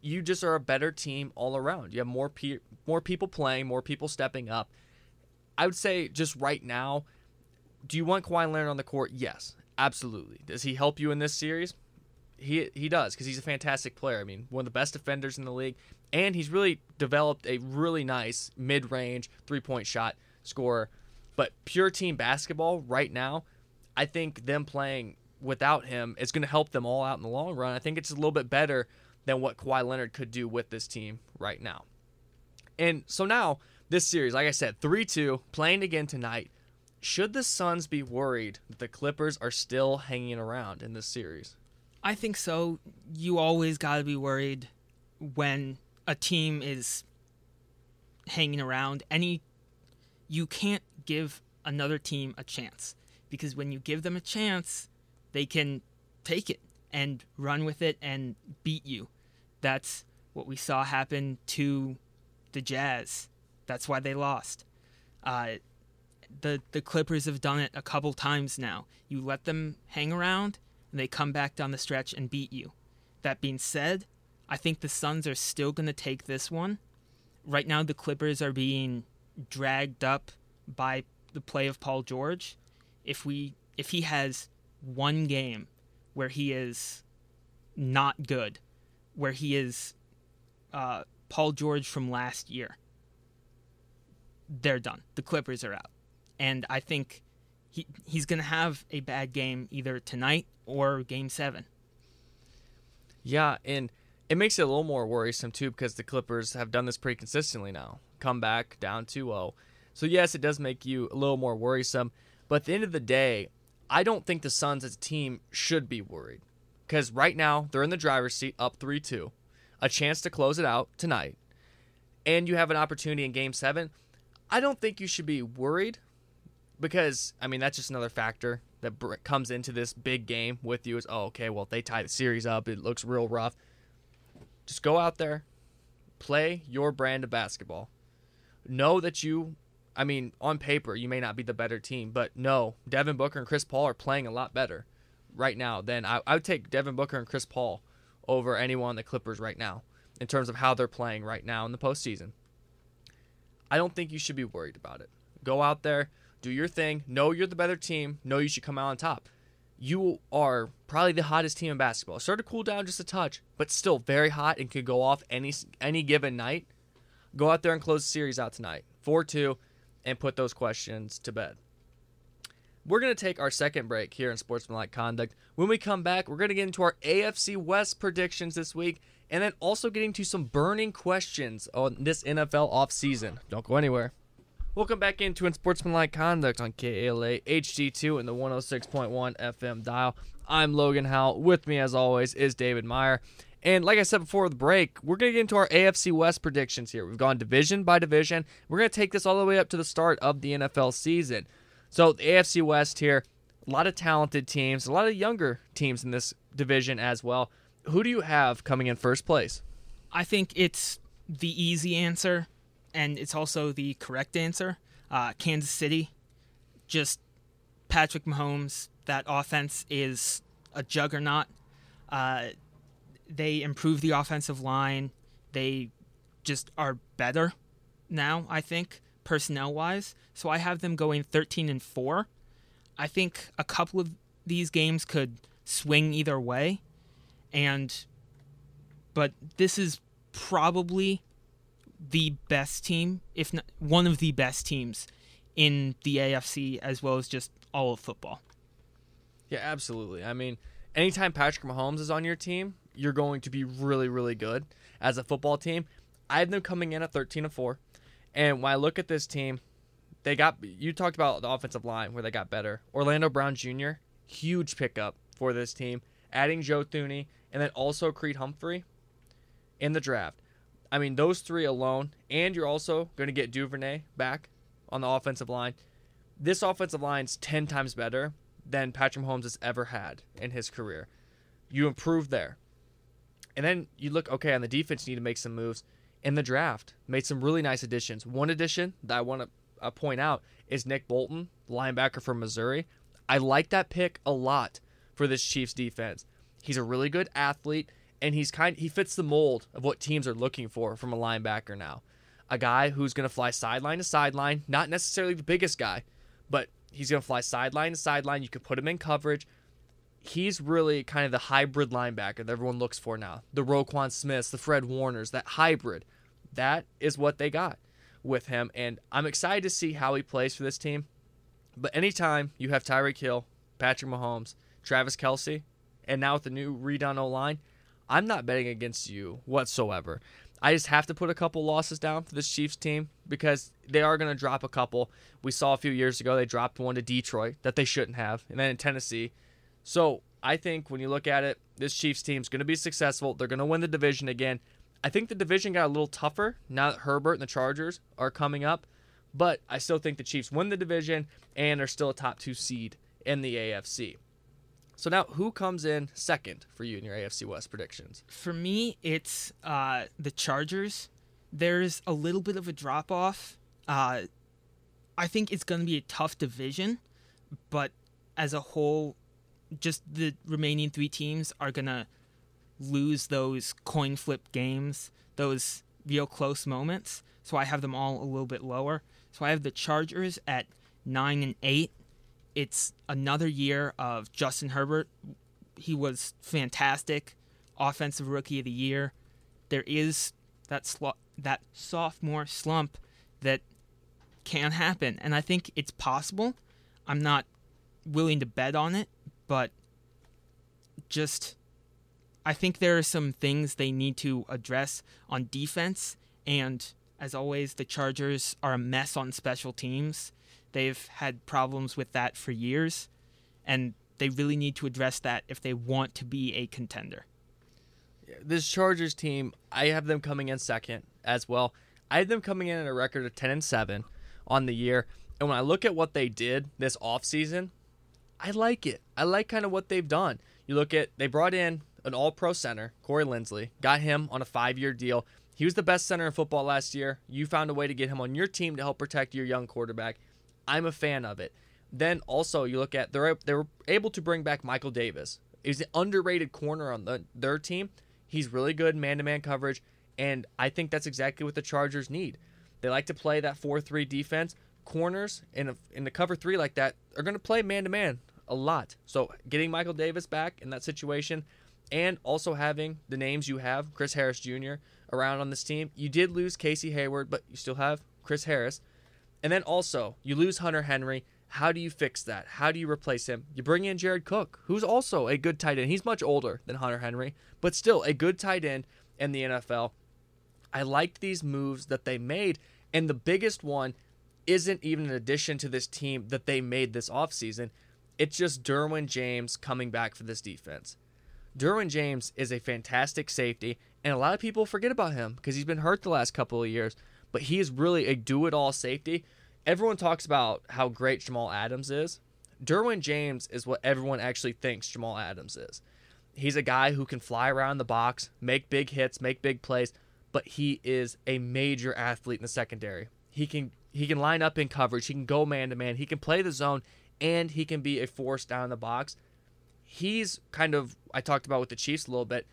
You just are a better team all around. You have more pe- more people playing, more people stepping up. I would say just right now, do you want Kawhi Leonard on the court? Yes, absolutely. Does he help you in this series? He he does because he's a fantastic player. I mean, one of the best defenders in the league, and he's really developed a really nice mid-range three-point shot scorer. But pure team basketball right now, I think them playing without him is going to help them all out in the long run. I think it's a little bit better than what Kawhi Leonard could do with this team right now. And so now, this series, like I said, 3 2, playing again tonight. Should the Suns be worried that the Clippers are still hanging around in this series? I think so. You always got to be worried when a team is hanging around. Any you can't give another team a chance because when you give them a chance, they can take it and run with it and beat you. That's what we saw happen to the Jazz. That's why they lost. Uh, the the Clippers have done it a couple times now. You let them hang around, and they come back down the stretch and beat you. That being said, I think the Suns are still going to take this one. Right now, the Clippers are being dragged up by the play of Paul George. If we if he has one game where he is not good, where he is uh, Paul George from last year, they're done. The Clippers are out. And I think he he's going to have a bad game either tonight or game 7. Yeah, and it makes it a little more worrisome too because the Clippers have done this pretty consistently now. Come back down 2-0. So yes, it does make you a little more worrisome, but at the end of the day, I don't think the Suns as a team should be worried because right now they're in the driver's seat up 3 2, a chance to close it out tonight, and you have an opportunity in game seven. I don't think you should be worried because, I mean, that's just another factor that comes into this big game with you is, oh, okay, well, if they tie the series up, it looks real rough. Just go out there, play your brand of basketball. Know that you I mean, on paper, you may not be the better team, but no, Devin Booker and Chris Paul are playing a lot better right now than I, I would take Devin Booker and Chris Paul over anyone on the Clippers right now in terms of how they're playing right now in the postseason. I don't think you should be worried about it. Go out there, do your thing. Know you're the better team. Know you should come out on top. You are probably the hottest team in basketball. Start to cool down just a touch, but still very hot and could go off any any given night. Go out there and close the series out tonight. 4 2 and put those questions to bed. We're going to take our second break here Unsportsmanlike Conduct. When we come back, we're going to get into our AFC West predictions this week and then also getting to some burning questions on this NFL offseason. Don't go anywhere. Welcome back into Unsportsmanlike Conduct on KALA HD2 and the 106.1 FM dial. I'm Logen Howell. With me, as always, is David Meyer. And like I said before the break, we're going to get into our AFC West predictions here. We've gone division by division. We're going to take this all the way up to the start of the NFL season. So, the AFC West here, a lot of talented teams, a lot of younger teams in this division as well. Who do you have coming in first place? I think it's the easy answer and it's also the correct answer. Uh, Kansas City, just Patrick Mahomes. That offense is a juggernaut. Uh, they improve the offensive line. They just are better now, I think, personnel wise. So I have them going 13 and 4. I think a couple of these games could swing either way. And but this is probably the best team, if not one of the best teams in the AFC as well as just all of football. Yeah, absolutely. I mean, anytime Patrick Mahomes is on your team, you're going to be really, really good as a football team. I have them coming in at 13 and 4. And when I look at this team, they got you talked about the offensive line where they got better. Orlando Brown Jr., huge pickup for this team. Adding Joe Thuney and then also Creed Humphrey in the draft. I mean, those three alone, and you're also going to get Duvernay back on the offensive line. This offensive line's 10 times better than Patrick Mahomes has ever had in his career. You improve there. And then you look, okay, on the defense, you need to make some moves. In the draft, made some really nice additions. One addition that I want to uh, point out is Nick Bolton, linebacker from Missouri. I like that pick a lot for this Chiefs defense. He's a really good athlete, and he's kind he fits the mold of what teams are looking for from a linebacker now. A guy who's going to fly sideline to sideline, not necessarily the biggest guy, but he's going to fly sideline to sideline. You could put him in coverage he's really kind of the hybrid linebacker that everyone looks for now. The Roquan Smiths, the Fred Warners, that hybrid. That is what they got with him. And I'm excited to see how he plays for this team. But anytime you have Tyreek Hill, Patrick Mahomes, Travis Kelce, and now with the new redone O line, I'm not betting against you whatsoever. I just have to put a couple losses down for this Chiefs team because they are going to drop a couple. We saw a few years ago they dropped one to Detroit that they shouldn't have, and then in Tennessee so I think when you look at it, this Chiefs team is going to be successful. They're going to win the division again. I think the division got a little tougher now that Herbert and the Chargers are coming up, but I still think the Chiefs win the division and are still a top two seed in the AFC. So now, who comes in second for you in your AFC West predictions? For me, it's uh, the Chargers. There's a little bit of a drop off. Uh, I think it's going to be a tough division, but as a whole, just the remaining three teams are gonna lose those coin flip games, those real close moments. So I have them all a little bit lower. So I have the Chargers at nine and eight. It's another year of Justin Herbert. He was fantastic, offensive rookie of the year. There is that sl- that sophomore slump that can happen, and I think it's possible. I'm not willing to bet on it, but just I think there are some things they need to address on defense and as always the Chargers are a mess on special teams. They've had problems with that for years and they really need to address that if they want to be a contender. This Chargers team, I have them coming in second as well. I have them coming in at a record of 10 and 7 on the year. And when I look at what they did this offseason, I like it. I like kind of what they've done. You look at they brought in an all pro center, Corey Linsley, got him on a five year deal. He was the best center in football last year. You found a way to get him on your team to help protect your young quarterback. I'm a fan of it. Then also you look at they're they were able to bring back Michael Davis. He's an underrated corner on the, their team. He's really good man to man coverage, and I think that's exactly what the Chargers need. They like to play that 4 3 defense. Corners in, a, in the cover three like that are going to play man to man a lot. So getting Michael Davis back in that situation and also having the names you have, Chris Harris Jr., around on this team. You did lose Casey Hayward, but you still have Chris Harris. And then also, you lose Hunter Henry. How do you fix that? How do you replace him? You bring in Jared Cook, who's also a good tight end. He's much older than Hunter Henry, but still a good tight end in the NFL. I liked these moves that they made, and the biggest one isn't even an addition to this team that they made this offseason. It's just Derwin James coming back for this defense. Derwin James is a fantastic safety, and a lot of people forget about him because he's been hurt the last couple of years, but he is really a do it all safety. Everyone talks about how great Jamal Adams is. Derwin James is what everyone actually thinks Jamal Adams is. He's a guy who can fly around the box, make big hits, make big plays, but he is a major athlete in the secondary. He can he can line up in coverage, he can go man to man, he can play the zone, and he can be a force down in the box. He's kind of I talked about with the Chiefs a little bit,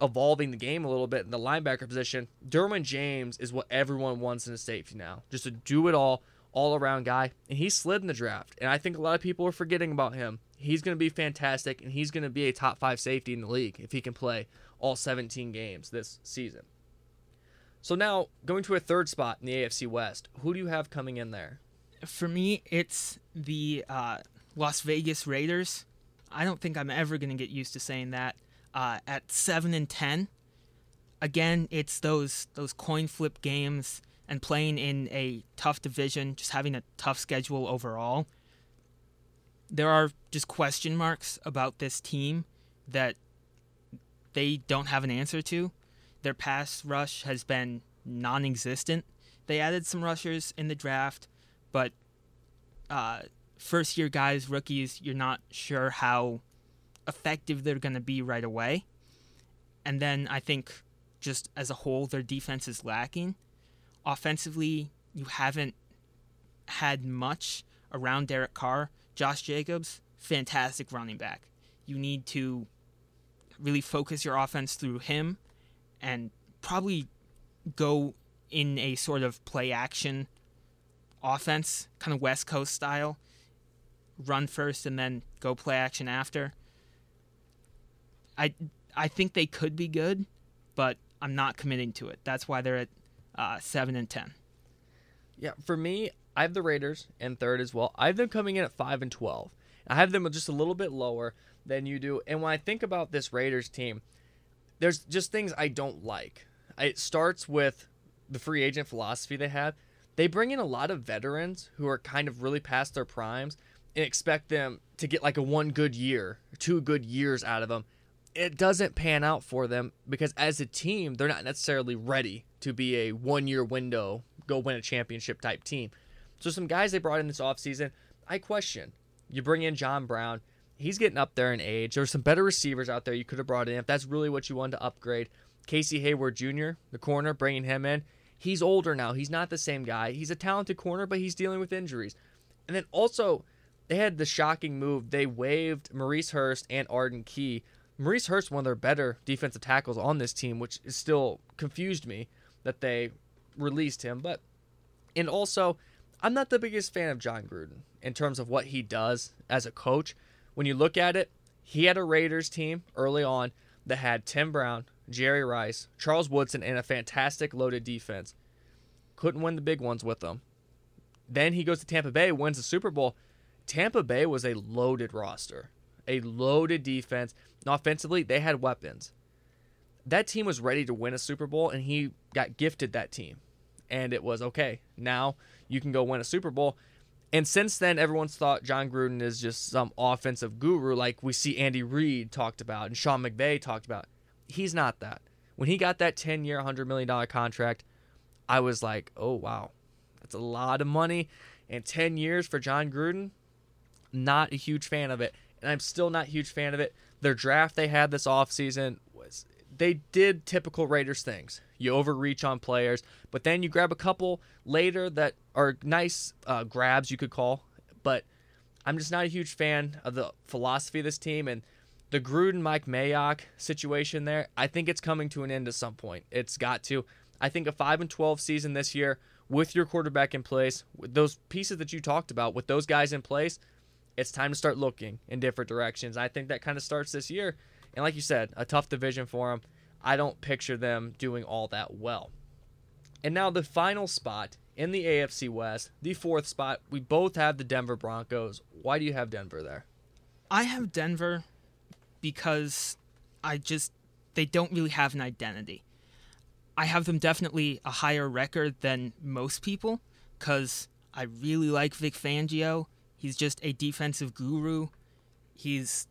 evolving the game a little bit in the linebacker position. Derwin James is what everyone wants in a safety now. Just a do it all, all around guy. And he slid in the draft. And I think a lot of people are forgetting about him. He's going to be fantastic, and he's going to be a top five safety in the league if he can play all 17 games this season. So now going to a third spot in the AFC West, who do you have coming in there? For me, it's the uh, Las Vegas Raiders. I don't think I'm ever going to get used to saying that. Uh, at seven and ten, again, it's those those coin flip games and playing in a tough division, just having a tough schedule overall. There are just question marks about this team that they don't have an answer to. Their pass rush has been non existent. They added some rushers in the draft, but uh, first year guys, rookies, you're not sure how effective they're going to be right away. And then I think just as a whole, their defense is lacking. Offensively, you haven't had much around Derek Carr. Josh Jacobs, fantastic running back. You need to really focus your offense through him and probably go in a sort of play action offense, kind of West Coast style. Run first and then go play action after. I I think they could be good, but I'm not committing to it. That's why they're at uh, seven and ten. Yeah, for me, I have the Raiders in third as well. I have them coming in at five and twelve. I have them just a little bit lower than you do. And when I think about this Raiders team, there's just things I don't like. It starts with the free agent philosophy they have. They bring in a lot of veterans who are kind of really past their primes and expect them to get like a one good year, two good years out of them. It doesn't pan out for them because as a team, they're not necessarily ready to be a one year window, go win a championship type team. So some guys they brought in this offseason, I question. You bring in John Brown, he's getting up there in age. There's some better receivers out there you could have brought in if that's really what you wanted to upgrade. Casey Hayward Jr., the corner, bringing him in. He's older now. He's not the same guy. He's a talented corner, but he's dealing with injuries. And then also, they had the shocking move. They waived Maurice Hurst and Arden Key. Maurice Hurst, one of their better defensive tackles on this team, which is still confused me that they released him. But and also, I'm not the biggest fan of John Gruden in terms of what he does as a coach when you look at it, he had a Raiders team early on that had Tim Brown, Jerry Rice, Charles Woodson, and a fantastic loaded defense. Couldn't win the big ones with them. Then he goes to Tampa Bay, wins the Super Bowl. Tampa Bay was a loaded roster, a loaded defense. And offensively, they had weapons. That team was ready to win a Super Bowl, and he got gifted that team. And it was okay, now you can go win a Super Bowl. And since then, everyone's thought John Gruden is just some offensive guru, like we see Andy Reid talked about and Sean McVay talked about. He's not that. When he got that 10 year, $100 million contract, I was like, oh, wow, that's a lot of money. And 10 years for Jon Gruden, not a huge fan of it. And I'm still not a huge fan of it. Their draft they had this offseason was, they did typical Raiders things you overreach on players, but then you grab a couple later that are nice uh, grabs you could call. But I'm just not a huge fan of the philosophy of this team and the Gruden Mike Mayock situation there. I think it's coming to an end at some point. It's got to. I think a five and twelve season this year with your quarterback in place, with those pieces that you talked about, with those guys in place, it's time to start looking in different directions. I think that kind of starts this year. And like you said, a tough division for them. I don't picture them doing all that well. And now the final spot in the AFC West, the fourth spot, we both have the Denver Broncos. Why do you have Denver there? I have Denver because I just they don't really have an identity. I have them definitely a higher record than most people cuz I really like Vic Fangio. He's just a defensive guru. He's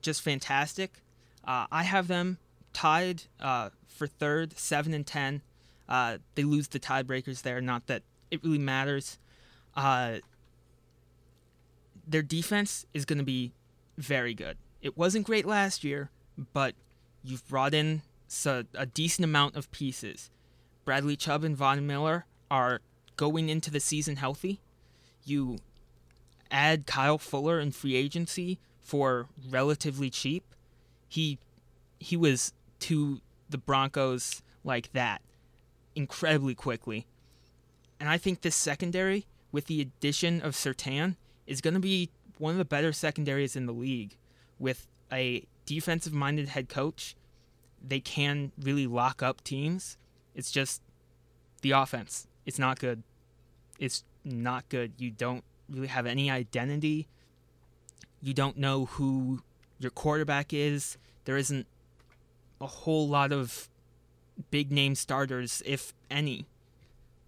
just fantastic. Uh, I have them tied uh, for third, seven and ten. Uh, they lose the tiebreakers there. Not that it really matters. Uh, their defense is going to be very good. It wasn't great last year, but you've brought in a, decent amount of pieces. Bradley Chubb and Von Miller are going into the season healthy. You add Kyle Fuller in free agency for relatively cheap. He he was to the Broncos like that incredibly quickly. And I think this secondary, with the addition of Surtain, is going to be one of the better secondaries in the league. With a defensive minded head coach, they can really lock up teams. It's just the offense. It's not good. It's not good. You don't really have any identity. You don't know who your quarterback is. There isn't a whole lot of big name starters, if any,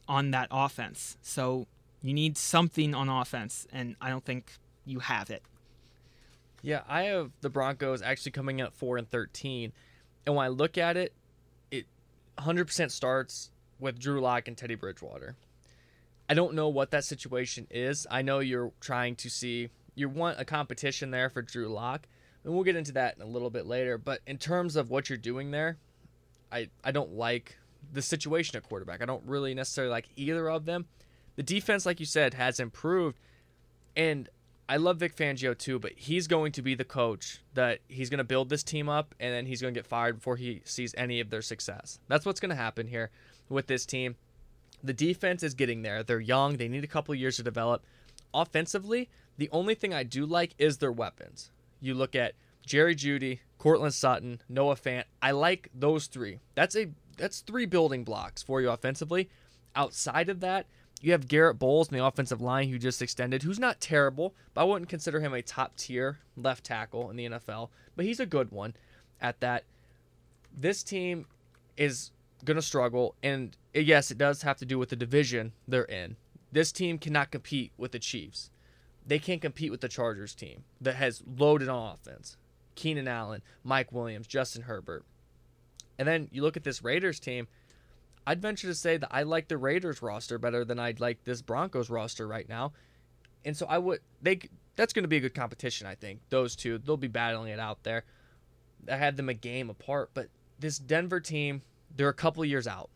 on that offense. So you need something on offense, and I don't think you have it. Yeah, I have the Broncos actually coming at four and thirteen, and when I look at it, it 100% starts with Drew Lock and Teddy Bridgewater. I don't know what that situation is. I know you're trying to see you want a competition there for Drew Lock, and we'll get into that in a little bit later. But in terms of what you're doing there, I I don't like the situation at quarterback. I don't really necessarily like either of them. The defense, like you said, has improved, and I love Vic Fangio too, but he's going to be the coach that he's going to build this team up, and then he's going to get fired before he sees any of their success. That's what's going to happen here with this team. The defense is getting there. They're young. They need a couple years to develop. Offensively, the only thing I do like is their weapons. You look at Jerry Jeudy, Courtland Sutton, Noah Fant. I like those three. That's a that's three building blocks for you offensively. Outside of that, you have Garrett Bolles in the offensive line who just extended, who's not terrible, but I wouldn't consider him a top tier left tackle in the NFL, but he's a good one at that. This team is going to struggle, and yes, it does have to do with the division they're in. This team cannot compete with the Chiefs. They can't compete with the Chargers team that has loaded on offense. Keenan Allen, Mike Williams, Justin Herbert. And then you look at this Raiders team. I'd venture to say that I like the Raiders roster better than I'd like this Broncos roster right now. And so I would they that's going to be a good competition, I think. Those two, they'll be battling it out there. I had them a game apart, but this Denver team, they're a couple years out.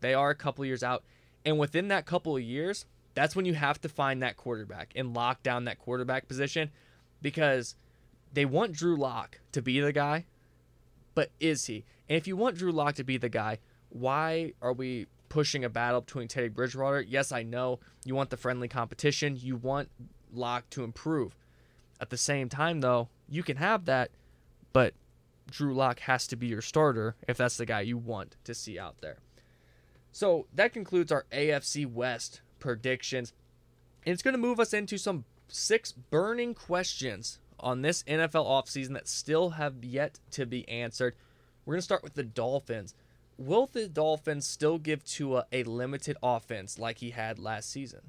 They are a couple years out. And within that couple of years, that's when you have to find that quarterback and lock down that quarterback position because they want Drew Lock to be the guy, but is he? And if you want Drew Lock to be the guy, why are we pushing a battle between Teddy Bridgewater? Yes, I know you want the friendly competition. You want Lock to improve. At the same time, though, you can have that, but Drew Lock has to be your starter if that's the guy you want to see out there. So that concludes our AFC West predictions. And it's going to move us into some six burning questions on this NFL offseason that still have yet to be answered. We're going to start with the Dolphins. Will the Dolphins still give Tua a limited offense like he had last season?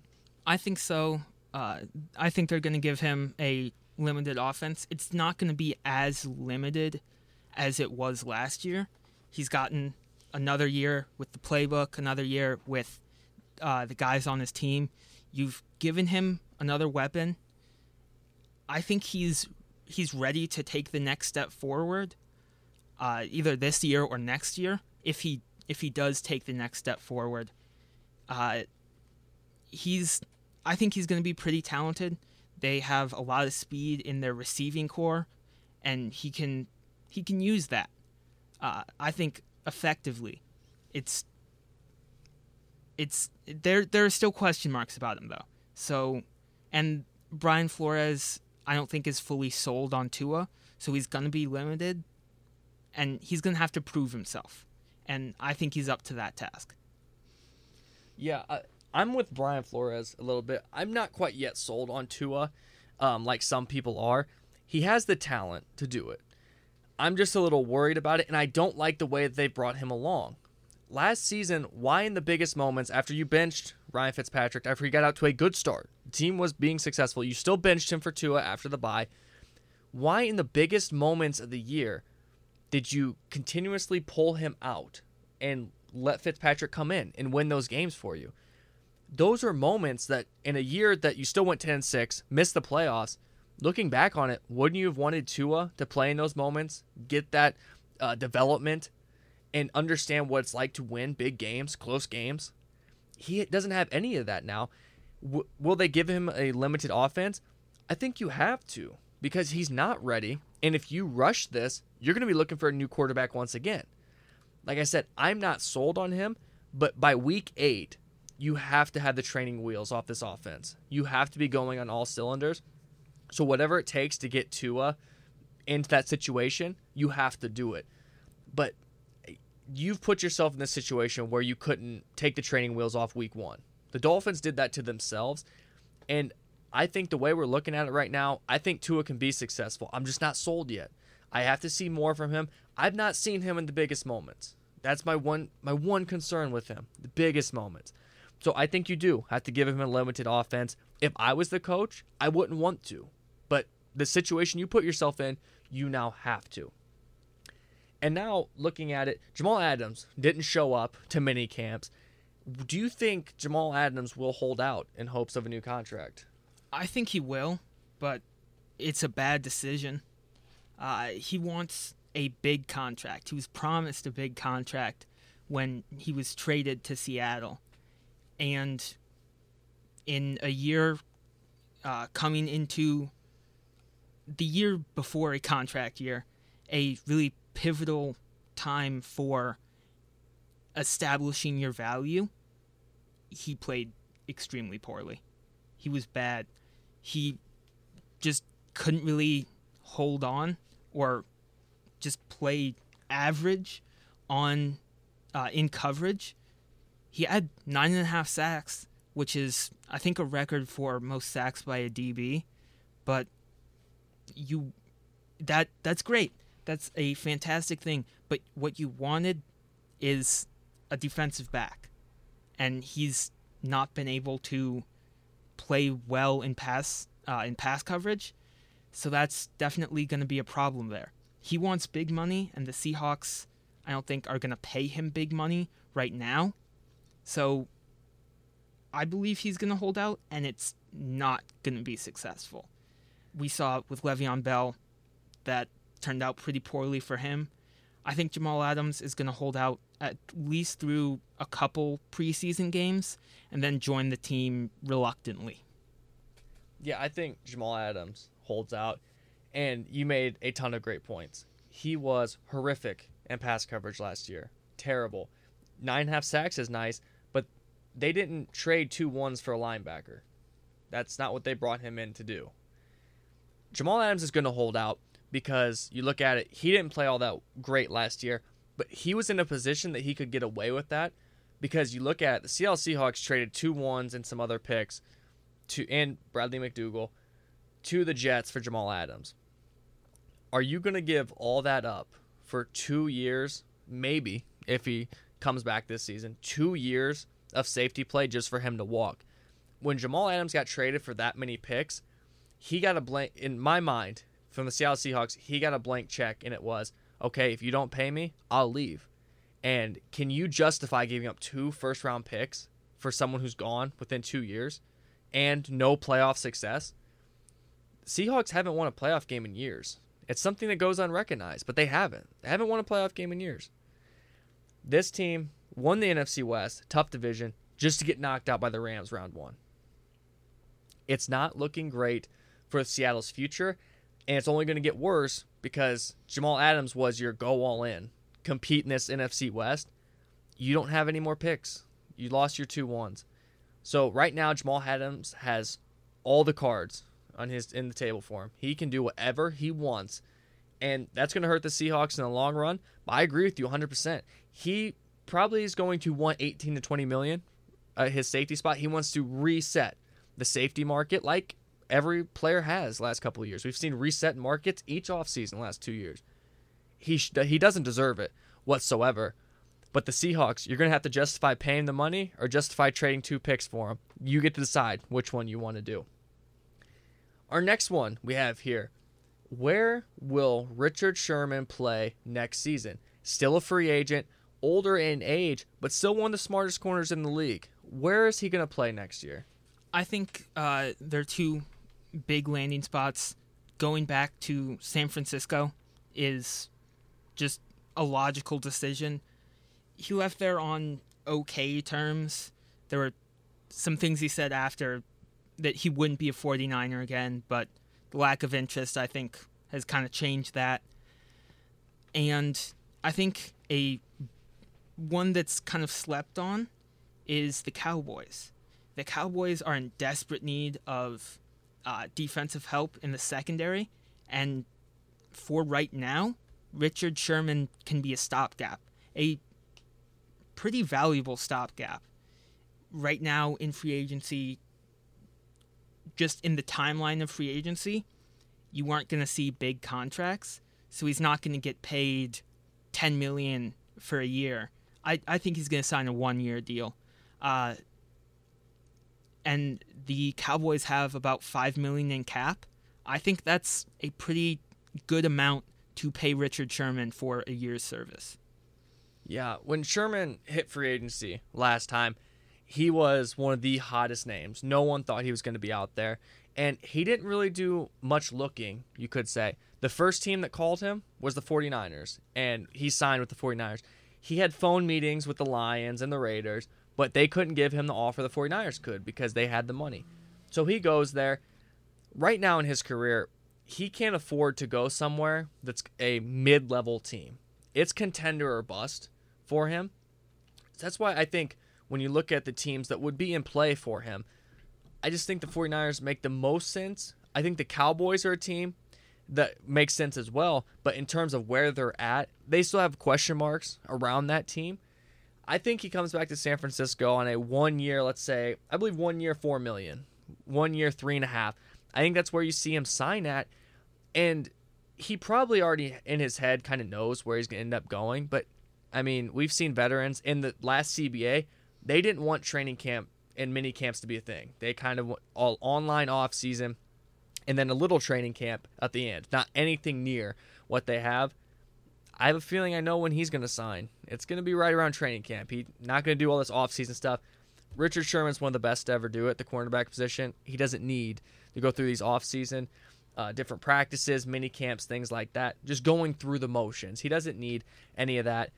I think so. Uh, I think they're going to give him a limited offense. It's not going to be as limited as it was last year. He's gotten another year with the playbook, another year with uh, the guys on his team. You've given him another weapon I think he's he's ready to take the next step forward, uh, either this year or next year. If he if he does take the next step forward, uh, he's I think he's going to be pretty talented. They have a lot of speed in their receiving corps, and he can he can use that. Uh, I think effectively. It's it's there. There are still question marks about him though. So, and Brian Flores I don't think is fully sold on Tua, so he's going to be limited, and he's going to have to prove himself, and I think he's up to that task. Yeah, I, I'm with Brian Flores a little bit. I'm not quite yet sold on Tua, um, like some people are. He has the talent to do it. I'm just a little worried about it, and I don't like the way that they brought him along. Last season, why in the biggest moments after you benched Ryan Fitzpatrick after he got out to a good start. The team was being successful. You still benched him for Tua after the bye. Why, in the biggest moments of the year, did you continuously pull him out and let Fitzpatrick come in and win those games for you? Those are moments that, in a year that you still went 10 6, missed the playoffs, looking back on it, wouldn't you have wanted Tua to play in those moments, get that uh, development, and understand what it's like to win big games, close games. He doesn't have any of that now. W- will they give him a limited offense? I think you have to because he's not ready. And if you rush this, you're going to be looking for a new quarterback once again. Like I said, I'm not sold on him, but by week eight, you have to have the training wheels off this offense. You have to be going on all cylinders. So whatever it takes to get Tua into that situation, you have to do it. But you've put yourself in this situation where you couldn't take the training wheels off week one. The Dolphins did that to themselves. And I think the way we're looking at it right now, I think Tua can be successful. I'm just not sold yet. I have to see more from him. I've not seen him in the biggest moments. That's my one my one concern with him, the biggest moments. So I think you do have to give him a limited offense. If I was the coach, I wouldn't want to. But the situation you put yourself in, you now have to. And now looking at it, Jamal Adams didn't show up to mini camps. Do you think Jamal Adams will hold out in hopes of a new contract? I think he will, but it's a bad decision. Uh, he wants a big contract. He was promised a big contract when he was traded to Seattle. And in a year uh, coming into the year before a contract year, a really pivotal time for establishing your value, he played extremely poorly. He was bad. He just couldn't really hold on or just play average on uh, in coverage. He had nine and a half sacks, which is I think a record for most sacks by a DB. But you that that's great. That's a fantastic thing. But what you wanted is a defensive back, and he's not been able to play well in pass uh, in pass coverage. So that's definitely going to be a problem there. He wants big money, and the Seahawks, I don't think, are going to pay him big money right now. So I believe he's going to hold out, and it's not going to be successful. We saw with Le'Veon Bell that turned out pretty poorly for him. I think Jamal Adams is going to hold out at least through a couple preseason games and then join the team reluctantly. Yeah, I think Jamal Adams holds out, and you made a ton of great points. He was horrific in pass coverage last year. Terrible. Nine and a half sacks is nice, but they didn't trade two ones for a linebacker. That's not what they brought him in to do. Jamal Adams is going to hold out because you look at it, he didn't play all that great last year, but he was in a position that he could get away with that because you look at the Seattle Seahawks traded two ones and some other picks to and Bradley McDougald to the Jets for Jamal Adams. Are you going to give all that up for 2 years, maybe if he comes back this season, 2 years of safety play just for him to walk? When Jamal Adams got traded for that many picks, he got a blank in my mind from the Seattle Seahawks, he got a blank check and it was, okay, if you don't pay me, I'll leave. And can you justify giving up two first round picks for someone who's gone within 2 years? and no playoff success. Seahawks haven't won a playoff game in years. It's something that goes unrecognized, but they haven't. They haven't won a playoff game in years. This team won the NFC West, tough division, just to get knocked out by the Rams round one. It's not looking great for Seattle's future, and it's only going to get worse because Jamal Adams was your go all in, compete in this NFC West. You don't have any more picks. You lost your two ones. So right now, Jamal Adams has all the cards on his in the table for him. He can do whatever he wants, and that's going to hurt the Seahawks in the long run. But I agree with you 100%. He probably is going to want 18 to 20 million uh, his safety spot. He wants to reset the safety market like every player has last couple of years. We've seen reset markets each offseason last two years. He sh- he doesn't deserve it whatsoever. But the Seahawks, you're going to have to justify paying the money or justify trading two picks for him. You get to decide which one you want to do. Our next one we have here where will Richard Sherman play next season? Still a free agent, older in age, but still one of the smartest corners in the league. Where is he going to play next year? I think uh, there are two big landing spots. Going back to San Francisco is just a logical decision he left there on okay terms. There were some things he said after that he wouldn't be a 49er again, but the lack of interest, I think, has kind of changed that. And I think a one that's kind of slept on is the Cowboys. The Cowboys are in desperate need of uh, defensive help in the secondary, and for right now, Richard Sherman can be a stopgap, a pretty valuable stopgap. Right now in free agency, just in the timeline of free agency, you aren't going to see big contracts, so he's not going to get paid 10 million for a year. I, I think he's going to sign a one year deal. Uh, and the Cowboys have about 5 million in cap. I think that's a pretty good amount to pay Richard Sherman for a year's service. Yeah, when Sherman hit free agency last time, he was one of the hottest names. No one thought he was going to be out there. And he didn't really do much looking, you could say. The first team that called him was the 49ers, and he signed with the 49ers. He had phone meetings with the Lions and the Raiders, but they couldn't give him the offer the 49ers could because they had the money. So he goes there. Right now in his career, he can't afford to go somewhere that's a mid level team. It's contender or bust for him. That's why I think when you look at the teams that would be in play for him, I just think the 49ers make the most sense. I think the Cowboys are a team that makes sense as well. But in terms of where they're at, they still have question marks around that team. I think he comes back to San Francisco on a one year, let's say, I believe one year, four million, one year, three and a half. I think that's where you see him sign at. And he probably already in his head kind of knows where he's going to end up going. But I mean, we've seen veterans in the last CBA, they didn't want training camp and mini camps to be a thing. They kind of all online off season and then a little training camp at the end. Not anything near what they have. I have a feeling I know when he's going to sign. It's going to be right around training camp. He's not going to do all this off-season stuff. Richard Sherman's one of the best to ever do it, the cornerback position. He doesn't need to go through these off-season, uh, different practices, mini camps, things like that. Just going through the motions. He doesn't need any of that.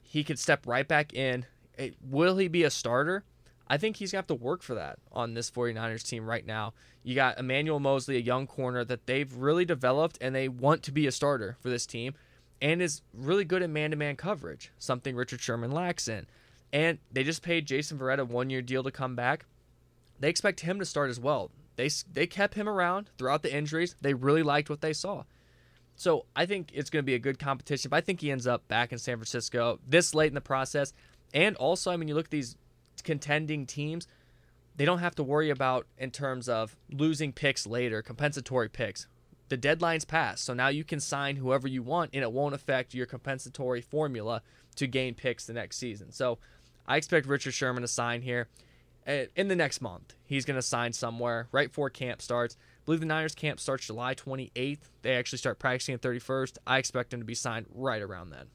He could step right back in. It, will he be a starter? I think he's going to have to work for that on this 49ers team right now. You got Emmanuel Moseley, a young corner that they've really developed and they want to be a starter for this team and is really good at man to man coverage, something Richard Sherman lacks in. And they just paid Jason Verrett a one year deal to come back. They expect him to start as well. They, they kept him around throughout the injuries. They really liked what they saw. So I think it's going to be a good competition. But I think he ends up back in San Francisco this late in the process. And also, I mean, you look at these contending teams, they don't have to worry about in terms of losing picks later, compensatory picks. The deadline's passed, so now you can sign whoever you want, and it won't affect your compensatory formula to gain picks the next season. So I expect Richard Sherman to sign here in the next month. He's going to sign somewhere right before camp starts. I believe the Niners camp starts July 28th. They actually start practicing at 31st. I expect him to be signed right around then.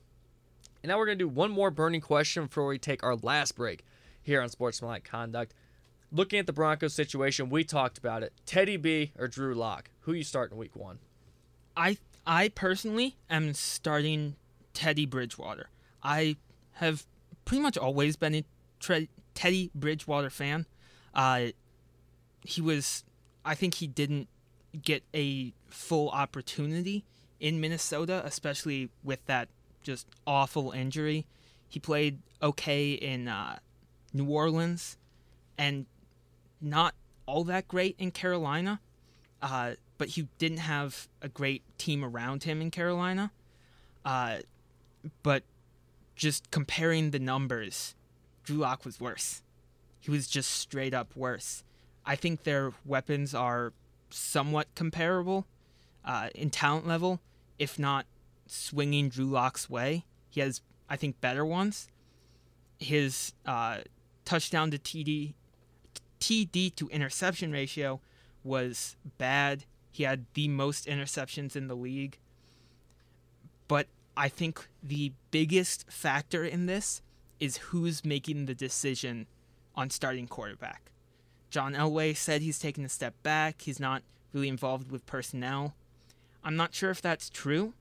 And now we're going to do one more burning question before we take our last break here on Sportsmanlike Conduct. Looking at the Broncos situation, we talked about it. Teddy B or Drew Lock? Who you start in week one? I I personally am starting Teddy Bridgewater. I have pretty much always been a Teddy Bridgewater fan. Uh, he was, I think he didn't get a full opportunity in Minnesota, especially with that just awful injury. He played okay in uh, New Orleans, and not all that great in Carolina. Uh, but he didn't have a great team around him in Carolina. Uh, but just comparing the numbers, Drew Lock was worse. He was just straight up worse. I think their weapons are somewhat comparable uh, in talent level, if not swinging Drew Lock's way. He has, I think, better ones. His uh, touchdown to TD TD to interception ratio was bad. He had the most interceptions in the league. But I think the biggest factor in this is who's making the decision on starting quarterback. John Elway said he's taken a step back. He's not really involved with personnel. I'm not sure if that's true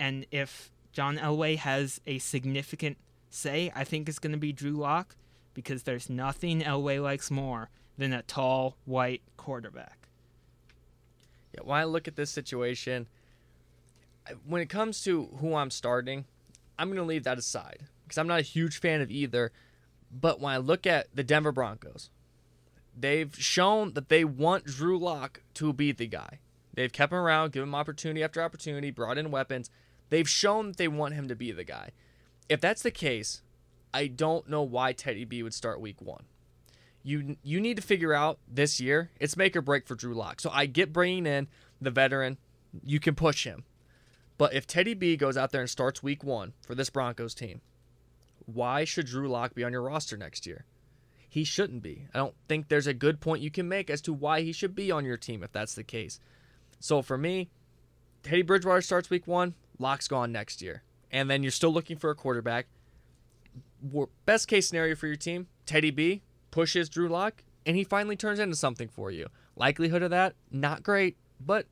and if John Elway has a significant say I think it's going to be Drew Lock because there's nothing Elway likes more than a tall, white quarterback. Yeah, when I look at this situation, when it comes to who I'm starting, I'm going to leave that aside because I'm not a huge fan of either. But when I look at the Denver Broncos, they've shown that they want Drew Lock to be the guy. They've kept him around, given him opportunity after opportunity, brought in weapons. They've shown that they want him to be the guy. If that's the case, I don't know why Teddy B would start week one. You you need to figure out this year. It's make or break for Drew Lock. So I get bringing in the veteran. You can push him. But if Teddy B goes out there and starts week one for this Broncos team, why should Drew Lock be on your roster next year? He shouldn't be. I don't think there's a good point you can make as to why he should be on your team if that's the case. So for me, Teddy Bridgewater starts week one, Lock's gone next year. And then you're still looking for a quarterback. Best case scenario for your team, Teddy B pushes Drew Lock, and he finally turns into something for you. Likelihood of that, not great, but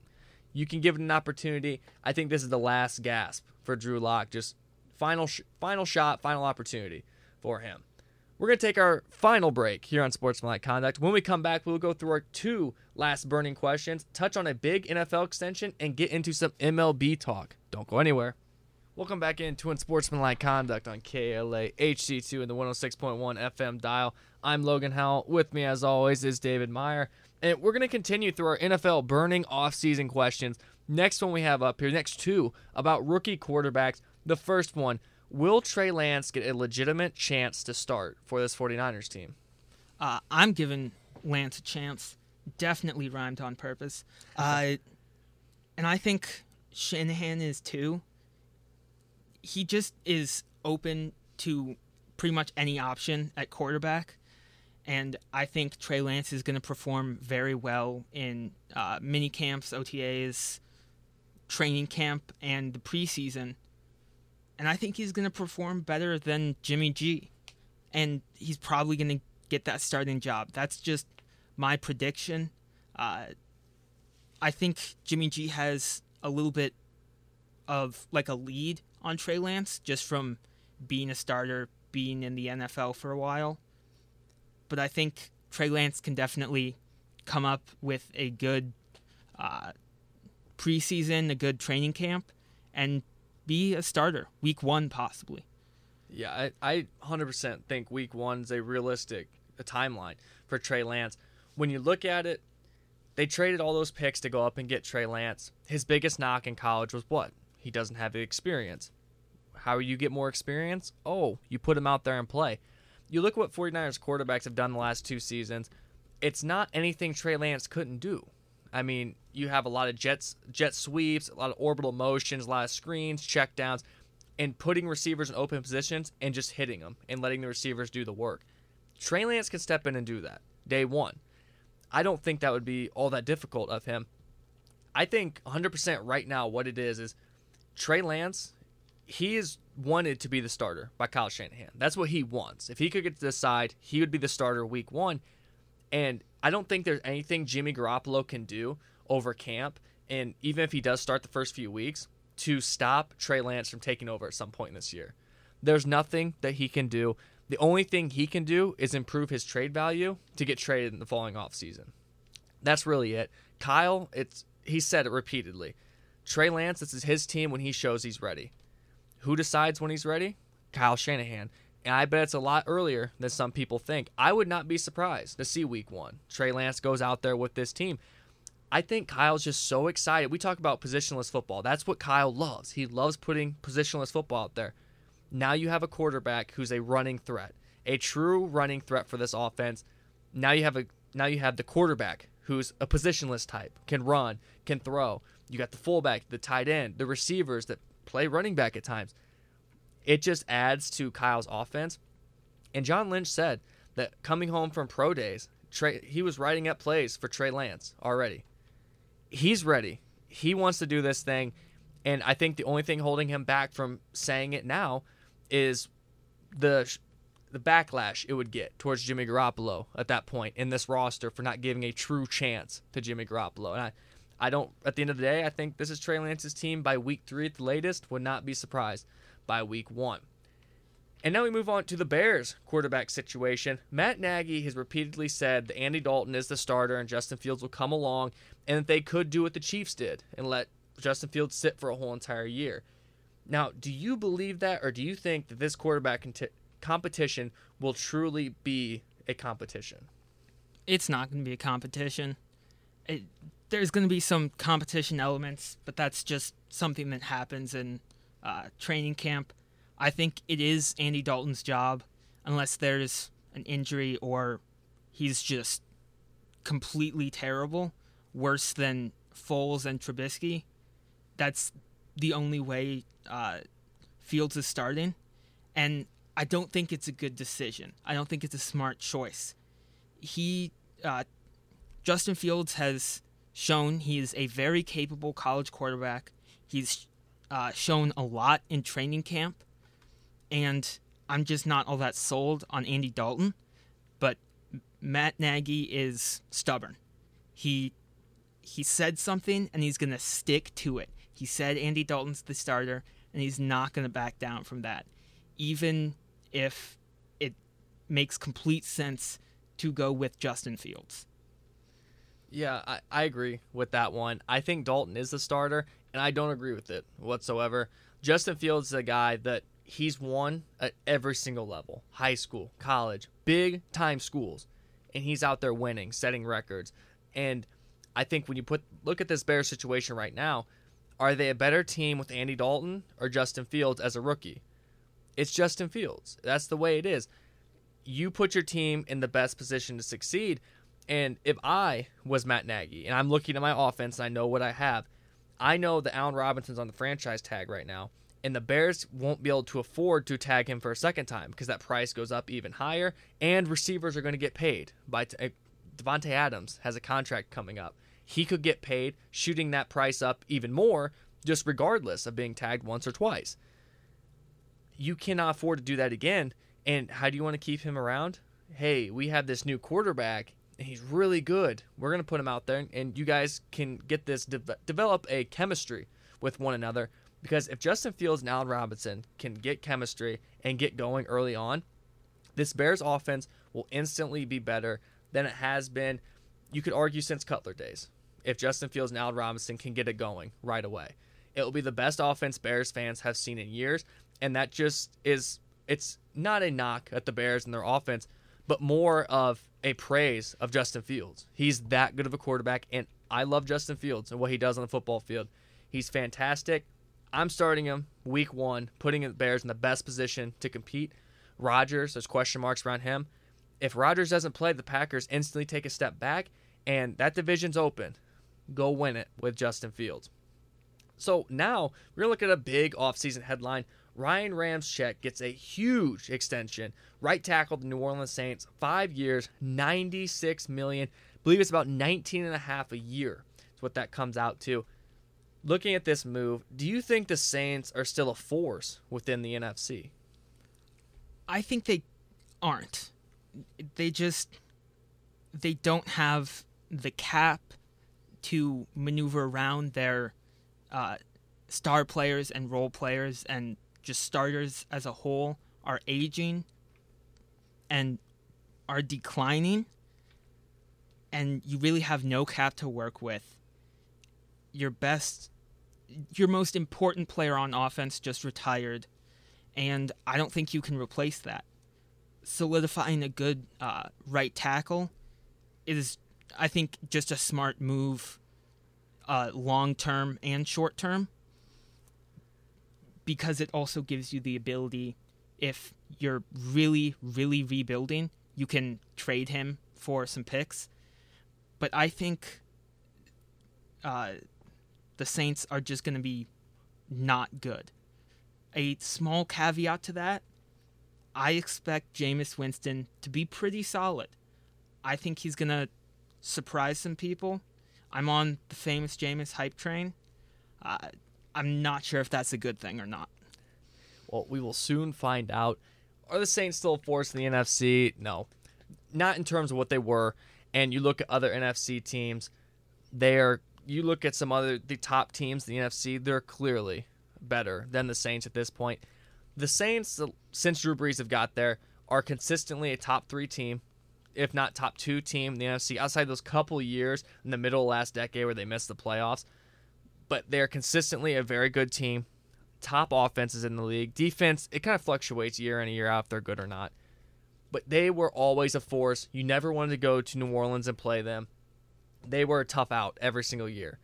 you can give it an opportunity. I think this is the last gasp for Drew Lock. Just final, sh- final shot, final opportunity for him. We're going to take our final break here on Sportsmanlike Conduct. When we come back, we'll go through our two last burning questions, touch on a big NFL extension, and get into some MLB talk. Don't go anywhere. Welcome back into Unsportsmanlike Conduct on KALA HD2 and the 106.1 FM dial. I'm Logen Howell. With me, as always, is David Meyer. And we're going to continue through our NFL burning off-season questions. Next one we have up here, next two, about rookie quarterbacks. The first one, will Trey Lance get a legitimate chance to start for this 49ers team? Uh, I'm giving Lance a chance. Definitely rhymed on purpose. Uh, and I think Shanahan is too. He just is open to pretty much any option at quarterback. And I think Trey Lance is going to perform very well in uh, mini camps, OTAs, training camp, and the preseason. And I think he's going to perform better than Jimmy G. And he's probably going to get that starting job. That's just my prediction. Uh, I think Jimmy G has a little bit of like a lead on Trey Lance just from being a starter, being in the NFL for a while. But I think Trey Lance can definitely come up with a good uh, preseason, a good training camp, and be a starter week one possibly. Yeah, I, I 100% think week one's a realistic timeline for Trey Lance. When you look at it, they traded all those picks to go up and get Trey Lance. His biggest knock in college was what? He doesn't have the experience. How you get more experience? Oh, you put him out there and play. You look what 49ers quarterbacks have done the last two seasons. It's not anything Trey Lance couldn't do. I mean, you have a lot of jets, jet sweeps, a lot of orbital motions, a lot of screens, checkdowns, and putting receivers in open positions and just hitting them and letting the receivers do the work. Trey Lance can step in and do that day one. I don't think that would be all that difficult of him. I think 100% right now what it is is Trey Lance, he is wanted to be the starter by Kyle Shanahan. That's what he wants. If he could get to decide, he would be the starter week one. And I don't think there's anything Jimmy Garoppolo can do over camp, and even if he does start the first few weeks, to stop Trey Lance from taking over at some point this year. There's nothing that he can do. The only thing he can do is improve his trade value to get traded in the following offseason. That's really it. Kyle, it's he said it repeatedly. Trey Lance, this is his team when he shows he's ready. Who decides when he's ready? Kyle Shanahan. And I bet it's a lot earlier than some people think. I would not be surprised to see week one. Trey Lance goes out there with this team. I think Kyle's just so excited. We talk about positionless football. That's what Kyle loves. He loves putting positionless football out there. Now you have a quarterback who's a running threat, a true running threat for this offense. Now you have a now you have the quarterback who's a positionless type, can run, can throw. You got the fullback, the tight end, the receivers that play running back at times. It just adds to Kyle's offense. And John Lynch said that coming home from pro days, Trey, he was writing up plays for Trey Lance already. He's ready. He wants to do this thing. And I think the only thing holding him back from saying it now is the the backlash it would get towards Jimmy Garoppolo at that point in this roster for not giving a true chance to Jimmy Garoppolo. And I, I don't. At the end of the day, I think this is Trey Lance's team by week three at the latest. Would not be surprised by week one. And now we move on to the Bears quarterback situation. Matt Nagy has repeatedly said that Andy Dalton is the starter and Justin Fields will come along, and that they could do what the Chiefs did and let Justin Fields sit for a whole entire year. Now, do you believe that, or do you think that this quarterback conti- competition will truly be a competition? It's not going to be a competition. It, there's going to be some competition elements, but that's just something that happens in uh, training camp. I think it is Andy Dalton's job, unless there's an injury or he's just completely terrible, worse than Foles and Trubisky. That's the only way uh, Fields is starting, and I don't think it's a good decision. I don't think it's a smart choice. He, uh, Justin Fields, has shown he is a very capable college quarterback. He's uh, shown a lot in training camp, and I'm just not all that sold on Andy Dalton. But Matt Nagy is stubborn. He he said something and he's gonna stick to it. He said Andy Dalton's the starter, and he's not gonna back down from that, even if it makes complete sense to go with Justin Fields. Yeah, I, I agree with that one. I think Dalton is the starter, and I don't agree with it whatsoever. Justin Fields is a guy that he's won at every single level high school, college, big time schools. And he's out there winning, setting records. And I think when you put look at this Bears situation right now, are they a better team with Andy Dalton or Justin Fields as a rookie? It's Justin Fields. That's the way it is. You put your team in the best position to succeed. And if I was Matt Nagy and I'm looking at my offense and I know what I have, I know that Allen Robinson's on the franchise tag right now, and the Bears won't be able to afford to tag him for a second time because that price goes up even higher, and receivers are going to get paid. By t- uh, Davante Adams has a contract coming up. He could get paid, shooting that price up even more, just regardless of being tagged once or twice. You cannot afford to do that again. And how do you want to keep him around? Hey, we have this new quarterback and he's really good. We're going to put him out there, and you guys can get this, de- develop a chemistry with one another. Because if Justin Fields and Allen Robinson can get chemistry and get going early on, this Bears offense will instantly be better than it has been, you could argue, since Cutler days. If Justin Fields and Allen Robinson can get it going right away, it will be the best offense Bears fans have seen in years. And that just is, it's not a knock at the Bears and their offense, but more of a praise of Justin Fields. He's that good of a quarterback, and I love Justin Fields and what he does on the football field. He's fantastic. I'm starting him week one, putting the Bears in the best position to compete. Rodgers, there's question marks around him. If Rodgers doesn't play, the Packers instantly take a step back, and that division's open. Go win it with Justin Fields. So now we're going to look at a big offseason headline Ryan Ramczyk gets a huge extension. Right tackle the New Orleans Saints, five years, 96 million. I believe it's about 19 and a half a year. Is what that comes out to. Looking at this move, do you think the Saints are still a force within the NFC? I think they aren't. They just they don't have the cap to maneuver around their uh, star players and role players and just starters as a whole are aging and are declining and you really have no cap to work with your best your most important player on offense just retired and i don't think you can replace that. Solidifying a good uh, right tackle is i think just a smart move uh, long term and short term because it also gives you the ability if you're really really rebuilding you can trade him for some picks. But i think uh, the saints are just going to be not good a small caveat to that i expect Jameis winston to be pretty solid i think he's going to surprise some people i'm on the famous Jameis hype train uh, I'm not sure if that's a good thing or not. Well, we will soon find out. Are the Saints still a force in the NFC? No. Not in terms of what they were. And you look at other NFC teams, they are you look at some other the top teams in the NFC, they're clearly better than the Saints at this point. the Saints, since Drew Brees have got there, are consistently a top three team, if not top two team in the NFC. Outside those couple years in the middle last decade where they missed the playoffs, but they're consistently a very good team. Top offenses in the league. Defense, it kind of fluctuates year in and year out if they're good or not. But they were always a force. You never wanted to go to New Orleans and play them. They were a tough out every single year.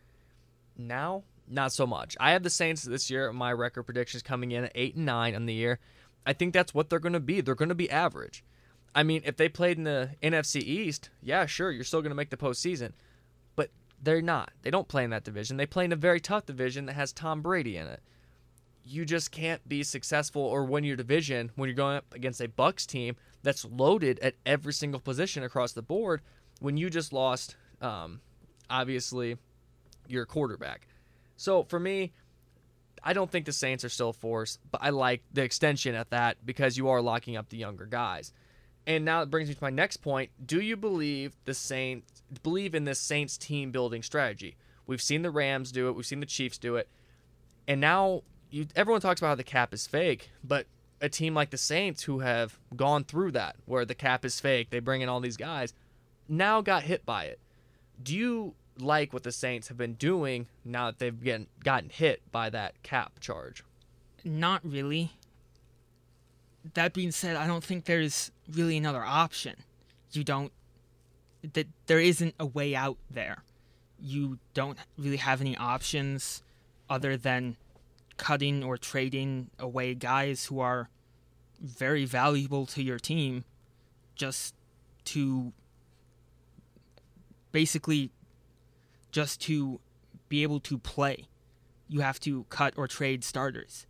Now, not so much. I have the Saints this year. My record predictions coming in at eight and nine on the year. I think that's what they're going to be. They're going to be average. I mean, if they played in the NFC East, yeah, sure, you're still going to make the postseason. But they're not. They don't play in that division. They play in a very tough division that has Tom Brady in it. You just can't be successful or win your division when you're going up against a Bucs team that's loaded at every single position across the board when you just lost, um, obviously, your quarterback. So for me, I don't think the Saints are still a force, but I like the extension at that because you are locking up the younger guys. And now it brings me to my next point. Do you believe the Saints believe in this Saints team building strategy? We've seen the Rams do it, we've seen the Chiefs do it. And now you everyone talks about how the cap is fake, but a team like the Saints who have gone through that where the cap is fake, they bring in all these guys, now got hit by it. Do you like what the Saints have been doing now that they've getting, gotten hit by that cap charge? Not really. That being said, I don't think there's really another option. You don't that there isn't a way out there. You don't really have any options other than cutting or trading away guys who are very valuable to your team just to basically just to be able to play. You have to cut or trade starters.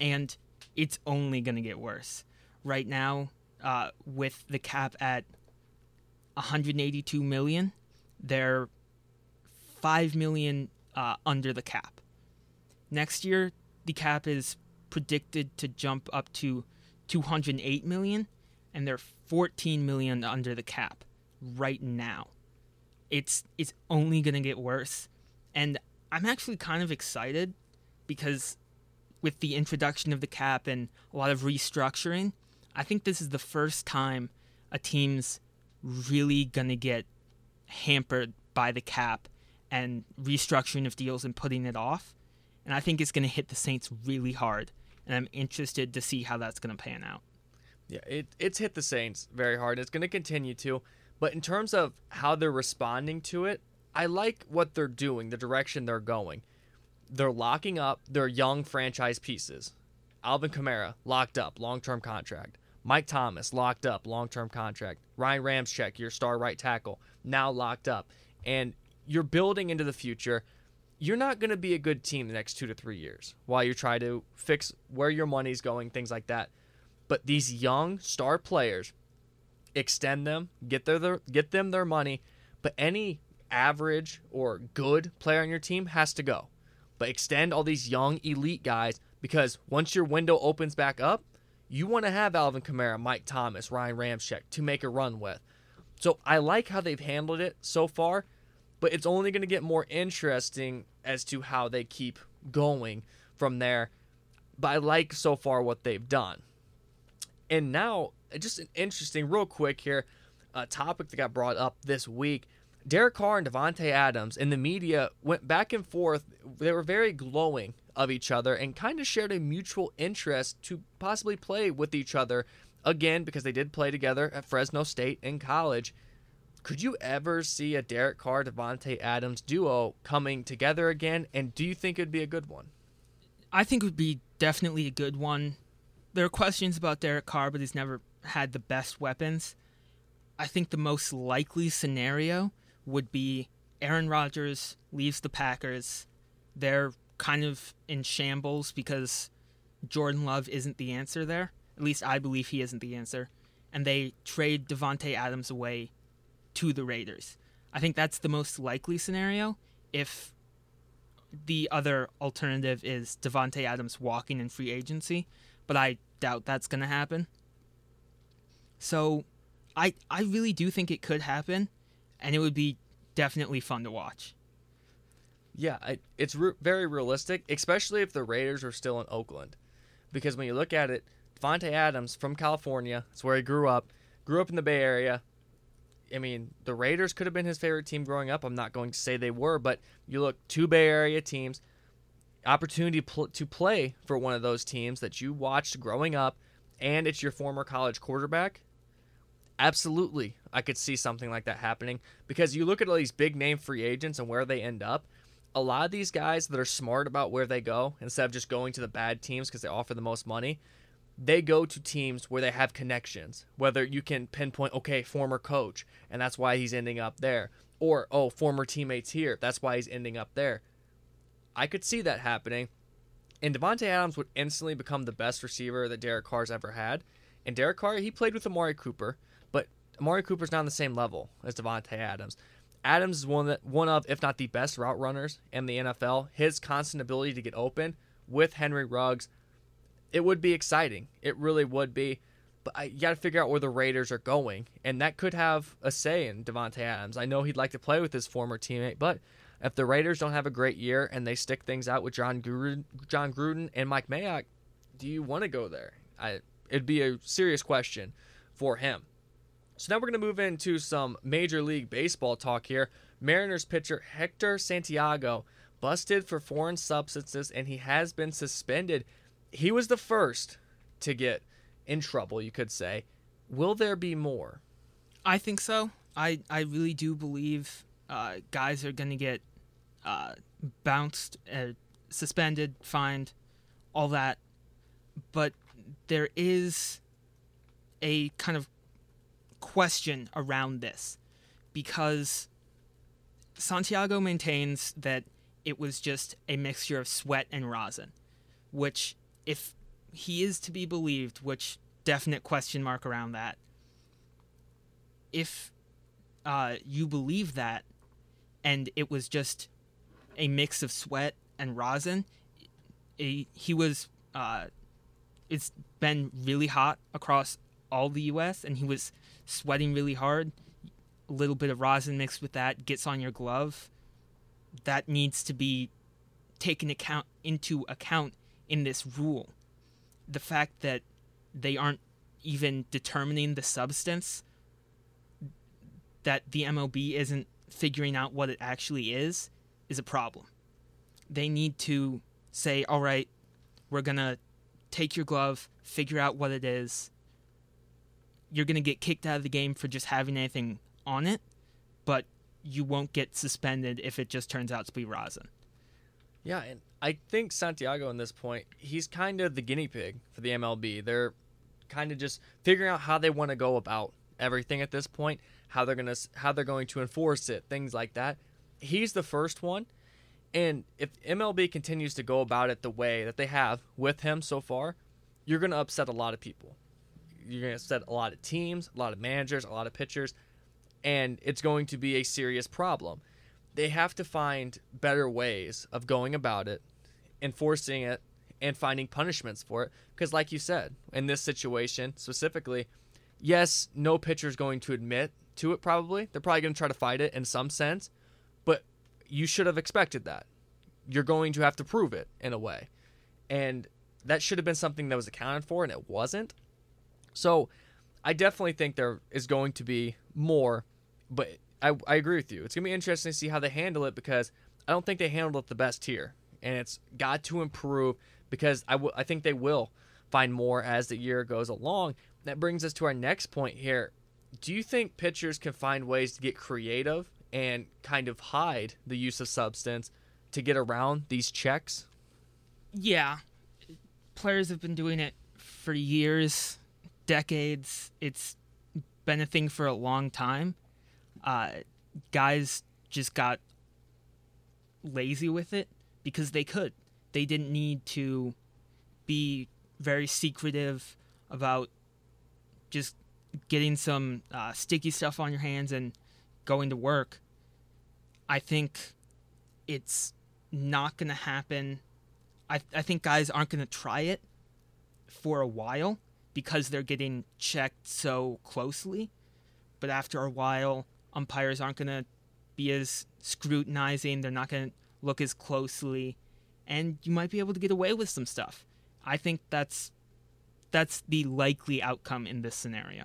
And it's only going to get worse. Right now, uh, with the cap at 182 million, they're 5 million uh, under the cap. Next year, the cap is predicted to jump up to 208 million, and they're 14 million under the cap right now it's it's only going to get worse. And I'm actually kind of excited because with the introduction of the cap and a lot of restructuring, I think this is the first time a team's really going to get hampered by the cap and restructuring of deals and putting it off. And I think it's going to hit the Saints really hard. And I'm interested to see how that's going to pan out. Yeah, it, it's hit the Saints very hard. It's going to continue to. But in terms of how they're responding to it, I like what they're doing, the direction they're going. They're locking up their young franchise pieces. Alvin Kamara, locked up, long term contract. Mike Thomas, locked up, long term contract. Ryan Ramczyk, your star right tackle, now locked up. And you're building into the future. You're not going to be a good team the next two to three years while you try to fix where your money's going, things like that. But these young star players extend them, get their, their get them their money, but any average or good player on your team has to go. But extend all these young elite guys because once your window opens back up, you want to have Alvin Kamara, Mike Thomas, Ryan Ramczyk to make a run with. So I like how they've handled it so far, but it's only going to get more interesting as to how they keep going from there. But I like so far what they've done. And now just an interesting, real quick here, uh, topic that got brought up this week. Derek Carr and Davante Adams in the media went back and forth. They were very glowing of each other and kind of shared a mutual interest to possibly play with each other again because they did play together at Fresno State in college. Could you ever see a Derek Carr Davante Adams duo coming together again? And do you think it'd be a good one? I think it would be definitely a good one. There are questions about Derek Carr, but he's never had the best weapons. I think the most likely scenario would be Aaron Rodgers leaves the Packers. They're kind of in shambles because Jordan Love isn't the answer there. At least I believe he isn't the answer. And they trade Davante Adams away to the Raiders. I think that's the most likely scenario if the other alternative is Davante Adams walking in free agency, but I doubt that's going to happen. So I I really do think it could happen, and it would be definitely fun to watch. Yeah, I, it's re- very realistic, especially if the Raiders are still in Oakland, because when you look at it, Davante Adams from California, it's where he grew up, grew up in the Bay Area. I mean, the Raiders could have been his favorite team growing up. I'm not going to say they were, but you look two Bay Area teams, opportunity pl- to play for one of those teams that you watched growing up, and it's your former college quarterback. Absolutely, I could see something like that happening because you look at all these big name free agents and where they end up. A lot of these guys that are smart about where they go, instead of just going to the bad teams because they offer the most money, they go to teams where they have connections. Whether you can pinpoint, okay, former coach, and that's why he's ending up there, or oh, former teammates here, that's why he's ending up there. I could see that happening. And Davante Adams would instantly become the best receiver that Derek Carr's ever had. And Derek Carr, he played with Amari Cooper, Amari Cooper's not on the same level as Davante Adams. Adams is one one of, if not the best route runners in the NFL. His constant ability to get open with Henry Ruggs, it would be exciting. It really would be. But I, you got to figure out where the Raiders are going, and that could have a say in Davante Adams. I know he'd like to play with his former teammate, but if the Raiders don't have a great year and they stick things out with Jon Gruden, Jon Gruden and Mike Mayock, do you want to go there? I, it'd be a serious question for him. So now we're going to move into some Major League Baseball talk here. Mariners pitcher Hector Santiago busted for foreign substances and he has been suspended. He was the first to get in trouble, you could say. Will there be more? I think so. I, I really do believe uh, guys are going to get uh, bounced, uh, suspended, fined, all that. But there is a kind of question around this because Santiago maintains that it was just a mixture of sweat and rosin, which, if he is to be believed, which definite question mark around that. If uh, you believe that, and it was just a mix of sweat and rosin. He, was. Uh, it's been really hot across all the U.S. and he was sweating really hard. A little bit of rosin mixed with that gets on your glove. That needs to be taken account into account in this rule. The fact that they aren't even determining the substance that the MLB isn't figuring out what it actually is is a problem. They need to say, all right, we're going to take your glove, figure out what it is. You're going to get kicked out of the game for just having anything on it, but you won't get suspended if it just turns out to be rosin. Yeah, and I think Santiago in this point, he's kind of the guinea pig for the MLB. They're kind of just figuring out how they want to go about everything at this point, how they're going to how they're going to enforce it, things like that he's the first one. And if MLB continues to go about it the way that they have with him so far, you're going to upset a lot of people. You're going to set a lot of teams, a lot of managers, a lot of pitchers, and it's going to be a serious problem. They have to find better ways of going about it, enforcing it, and finding punishments for it. Because, like you said, in this situation specifically, yes, no pitcher is going to admit to it probably. They're probably going to try to fight it in some sense but you should have expected that. You're going to have to prove it in a way. And that should have been something that was accounted for, and it wasn't. So I definitely think there is going to be more, but I, I agree with you. It's going to be interesting to see how they handle it because I don't think they handled it the best here. And it's got to improve because I, w- I think they will find more as the year goes along. That brings us to our next point here. Do you think pitchers can find ways to get creative and kind of hide the use of substance to get around these checks? Yeah. Players have been doing it for years, decades. It's been a thing for a long time. Uh, guys just got lazy with it because they could. They didn't need to be very secretive about just getting some uh, sticky stuff on your hands and going to work. I think it's not going to happen. I, I think guys aren't going to try it for a while because they're getting checked so closely. But after a while, umpires aren't going to be as scrutinizing. They're not going to look as closely. And you might be able to get away with some stuff. I think that's that's the likely outcome in this scenario.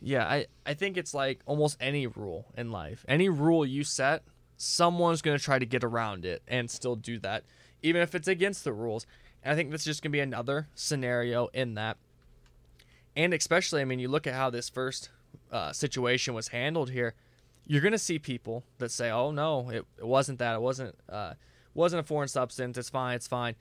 Yeah, I, I think it's like almost any rule in life. Any rule you set, someone's going to try to get around it and still do that, even if it's against the rules. And I think that's just going to be another scenario in that. And especially, I mean, you look at how this first uh, situation was handled here. You're going to see people that say, "Oh no, it, it wasn't that. It wasn't uh, wasn't a foreign substance. It's fine. It's fine."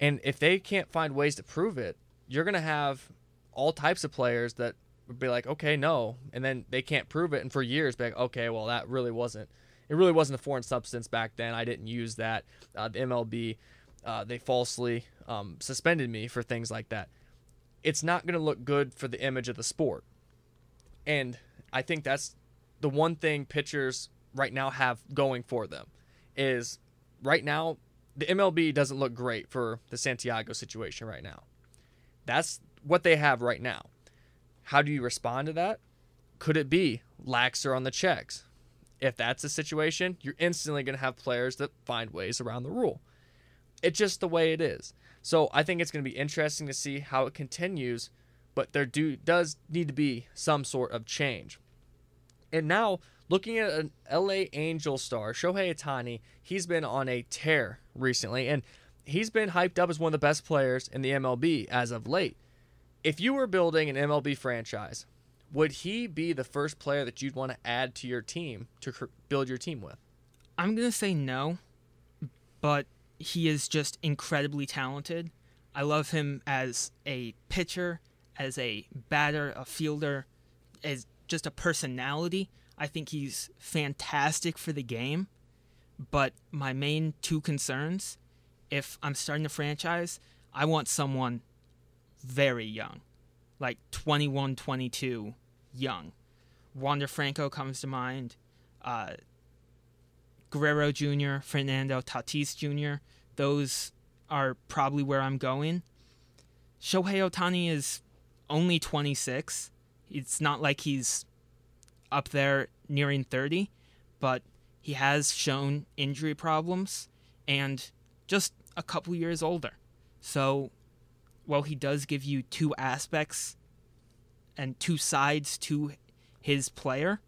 And if they can't find ways to prove it, you're going to have all types of players that would be like, okay, no, and then they can't prove it, and for years be like, okay, well that really wasn't, it really wasn't a foreign substance back then. I didn't use that. Uh, the MLB, uh, they falsely um, suspended me for things like that. It's not going to look good for the image of the sport, and I think that's the one thing pitchers right now have going for them is right now the MLB doesn't look great for the Santiago situation right now. That's what they have right now. How do you respond to that? Could it be laxer on the checks? If that's the situation, you're instantly going to have players that find ways around the rule. It's just the way it is. So I think it's going to be interesting to see how it continues, but there do does need to be some sort of change. And now looking at an LA Angel star, Shohei Ohtani, he's been on a tear recently, and he's been hyped up as one of the best players in the MLB as of late. If you were building an MLB franchise, would he be the first player that you'd want to add to your team to build your team with? I'm going to say no, but he is just incredibly talented. I love him as a pitcher, as a batter, a fielder, as just a personality. I think he's fantastic for the game. But my main two concerns if I'm starting a franchise, I want someone very young, like 21, 22, young. Wander Franco comes to mind. Uh, Guerrero Jr., Fernando Tatis Jr., those are probably where I'm going. Shohei Ohtani is only 26. It's not like he's up there nearing 30, but he has shown injury problems and just a couple years older. So, while he does give you two aspects and two sides to his player,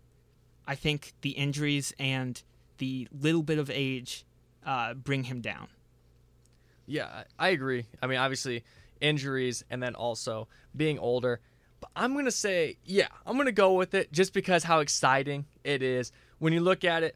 I think the injuries and the little bit of age uh, bring him down. Yeah, I agree. I mean, obviously, injuries and then also being older. But I'm going to say, yeah, I'm going to go with it just because how exciting it is. When you look at it,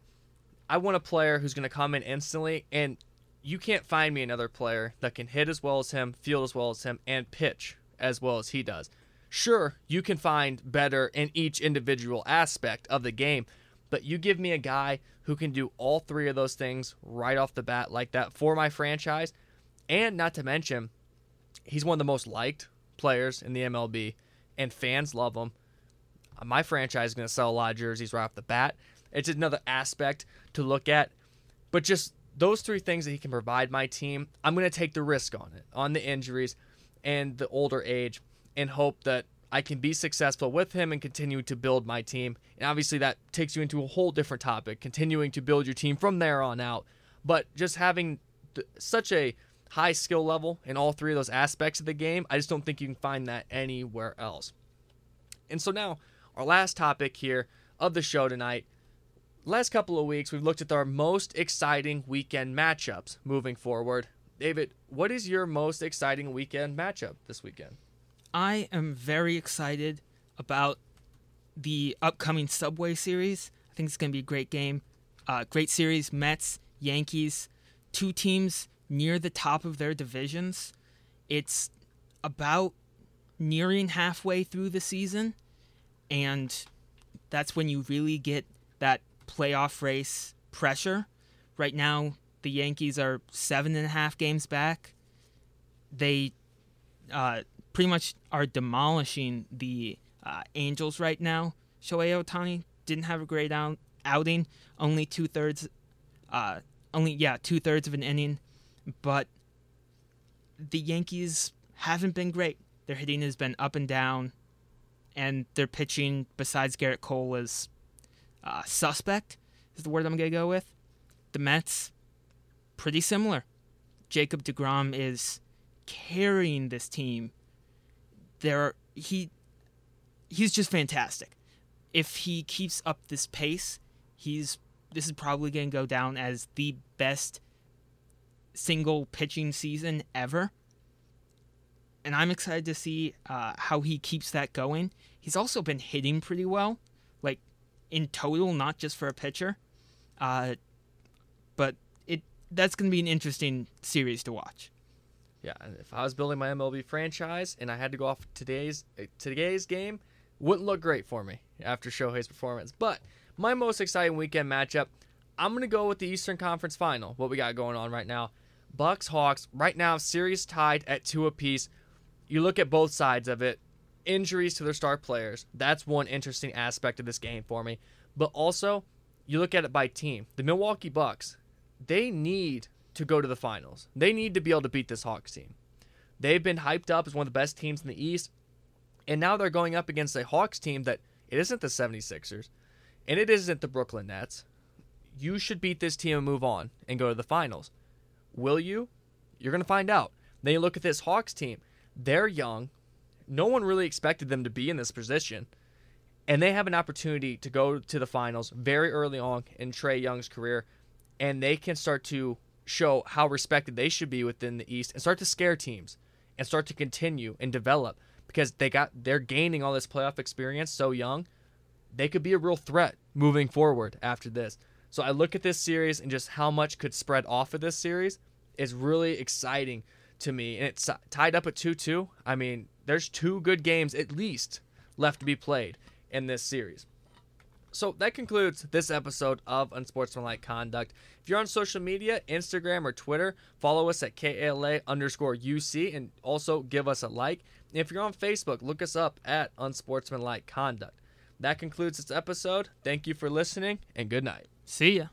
I want a player who's going to come in instantly, and you can't find me another player that can hit as well as him, field as well as him, and pitch as well as he does. Sure, you can find better in each individual aspect of the game, but you give me a guy who can do all three of those things right off the bat like that for my franchise, and not to mention, he's one of the most liked players in the MLB and fans love him. My franchise is going to sell a lot of jerseys right off the bat. It's another aspect to look at. But just those three things that he can provide my team, I'm going to take the risk on it, on the injuries and the older age, and hope that I can be successful with him and continue to build my team. And obviously, that takes you into a whole different topic, continuing to build your team from there on out. But just having th- such a high skill level in all three of those aspects of the game. I just don't think you can find that anywhere else. And so now, our last topic here of the show tonight. Last couple of weeks, we've looked at our most exciting weekend matchups moving forward. David, what is your most exciting weekend matchup this weekend? I am very excited about the upcoming Subway Series. I think it's going to be a great game. Uh, great series. Mets, Yankees, two teams near the top of their divisions. It's about nearing halfway through the season, and that's when you really get that playoff race pressure. Right now, the Yankees are seven and a half games back. They uh, pretty much are demolishing the uh, Angels right now. Shohei Ohtani didn't have a great out- outing, only two thirds, uh, only yeah, two thirds of an inning but the Yankees haven't been great. Their hitting has been up and down, and their pitching, besides Gerrit Cole, is uh, suspect, is the word I'm to go with. The Mets, pretty similar. Jacob DeGrom is carrying this team. There, he he's just fantastic. If he keeps up this pace, he's this is probably going to go down as the best single pitching season ever. And I'm excited to see uh, how he keeps that going. He's also been hitting pretty well, like in total, not just for a pitcher. Uh, but it that's going to be an interesting series to watch. Yeah, if I was building my MLB franchise and I had to go off today's uh, today's game, wouldn't look great for me after Shohei's performance. But my most exciting weekend matchup, I'm gonna go with the Eastern Conference Final. What we got going on right now, Bucks Hawks. Right now, series tied at two apiece. You look at both sides of it. Injuries to their star players. That's one interesting aspect of this game for me. But also, you look at it by team. The Milwaukee Bucks, they need to go to the finals. They need to be able to beat this Hawks team. They've been hyped up as one of the best teams in the East, and now they're going up against a Hawks team that it isn't the 76ers and it isn't the Brooklyn Nets. You should beat this team and move on and go to the finals. Will you? You're going to find out. Then you look at this Hawks team. They're young. No one really expected them to be in this position. And they have an opportunity to go to the finals very early on in Trae Young's career. And they can start to show how respected they should be within the East and start to scare teams and start to continue and develop because they got they're gaining all this playoff experience so young. They could be a real threat moving forward after this. So I look at this series and just how much could spread off of this series is really exciting to me. And it's tied up at 2 2. I mean, there's two good games at least left to be played in this series. So that concludes this episode of Unsportsmanlike Conduct. If you're on social media, Instagram or Twitter, follow us at KALA underscore UC and also give us a like. And if you're on Facebook, look us up at Unsportsmanlike Conduct. That concludes this episode. Thank you for listening and good night. See ya.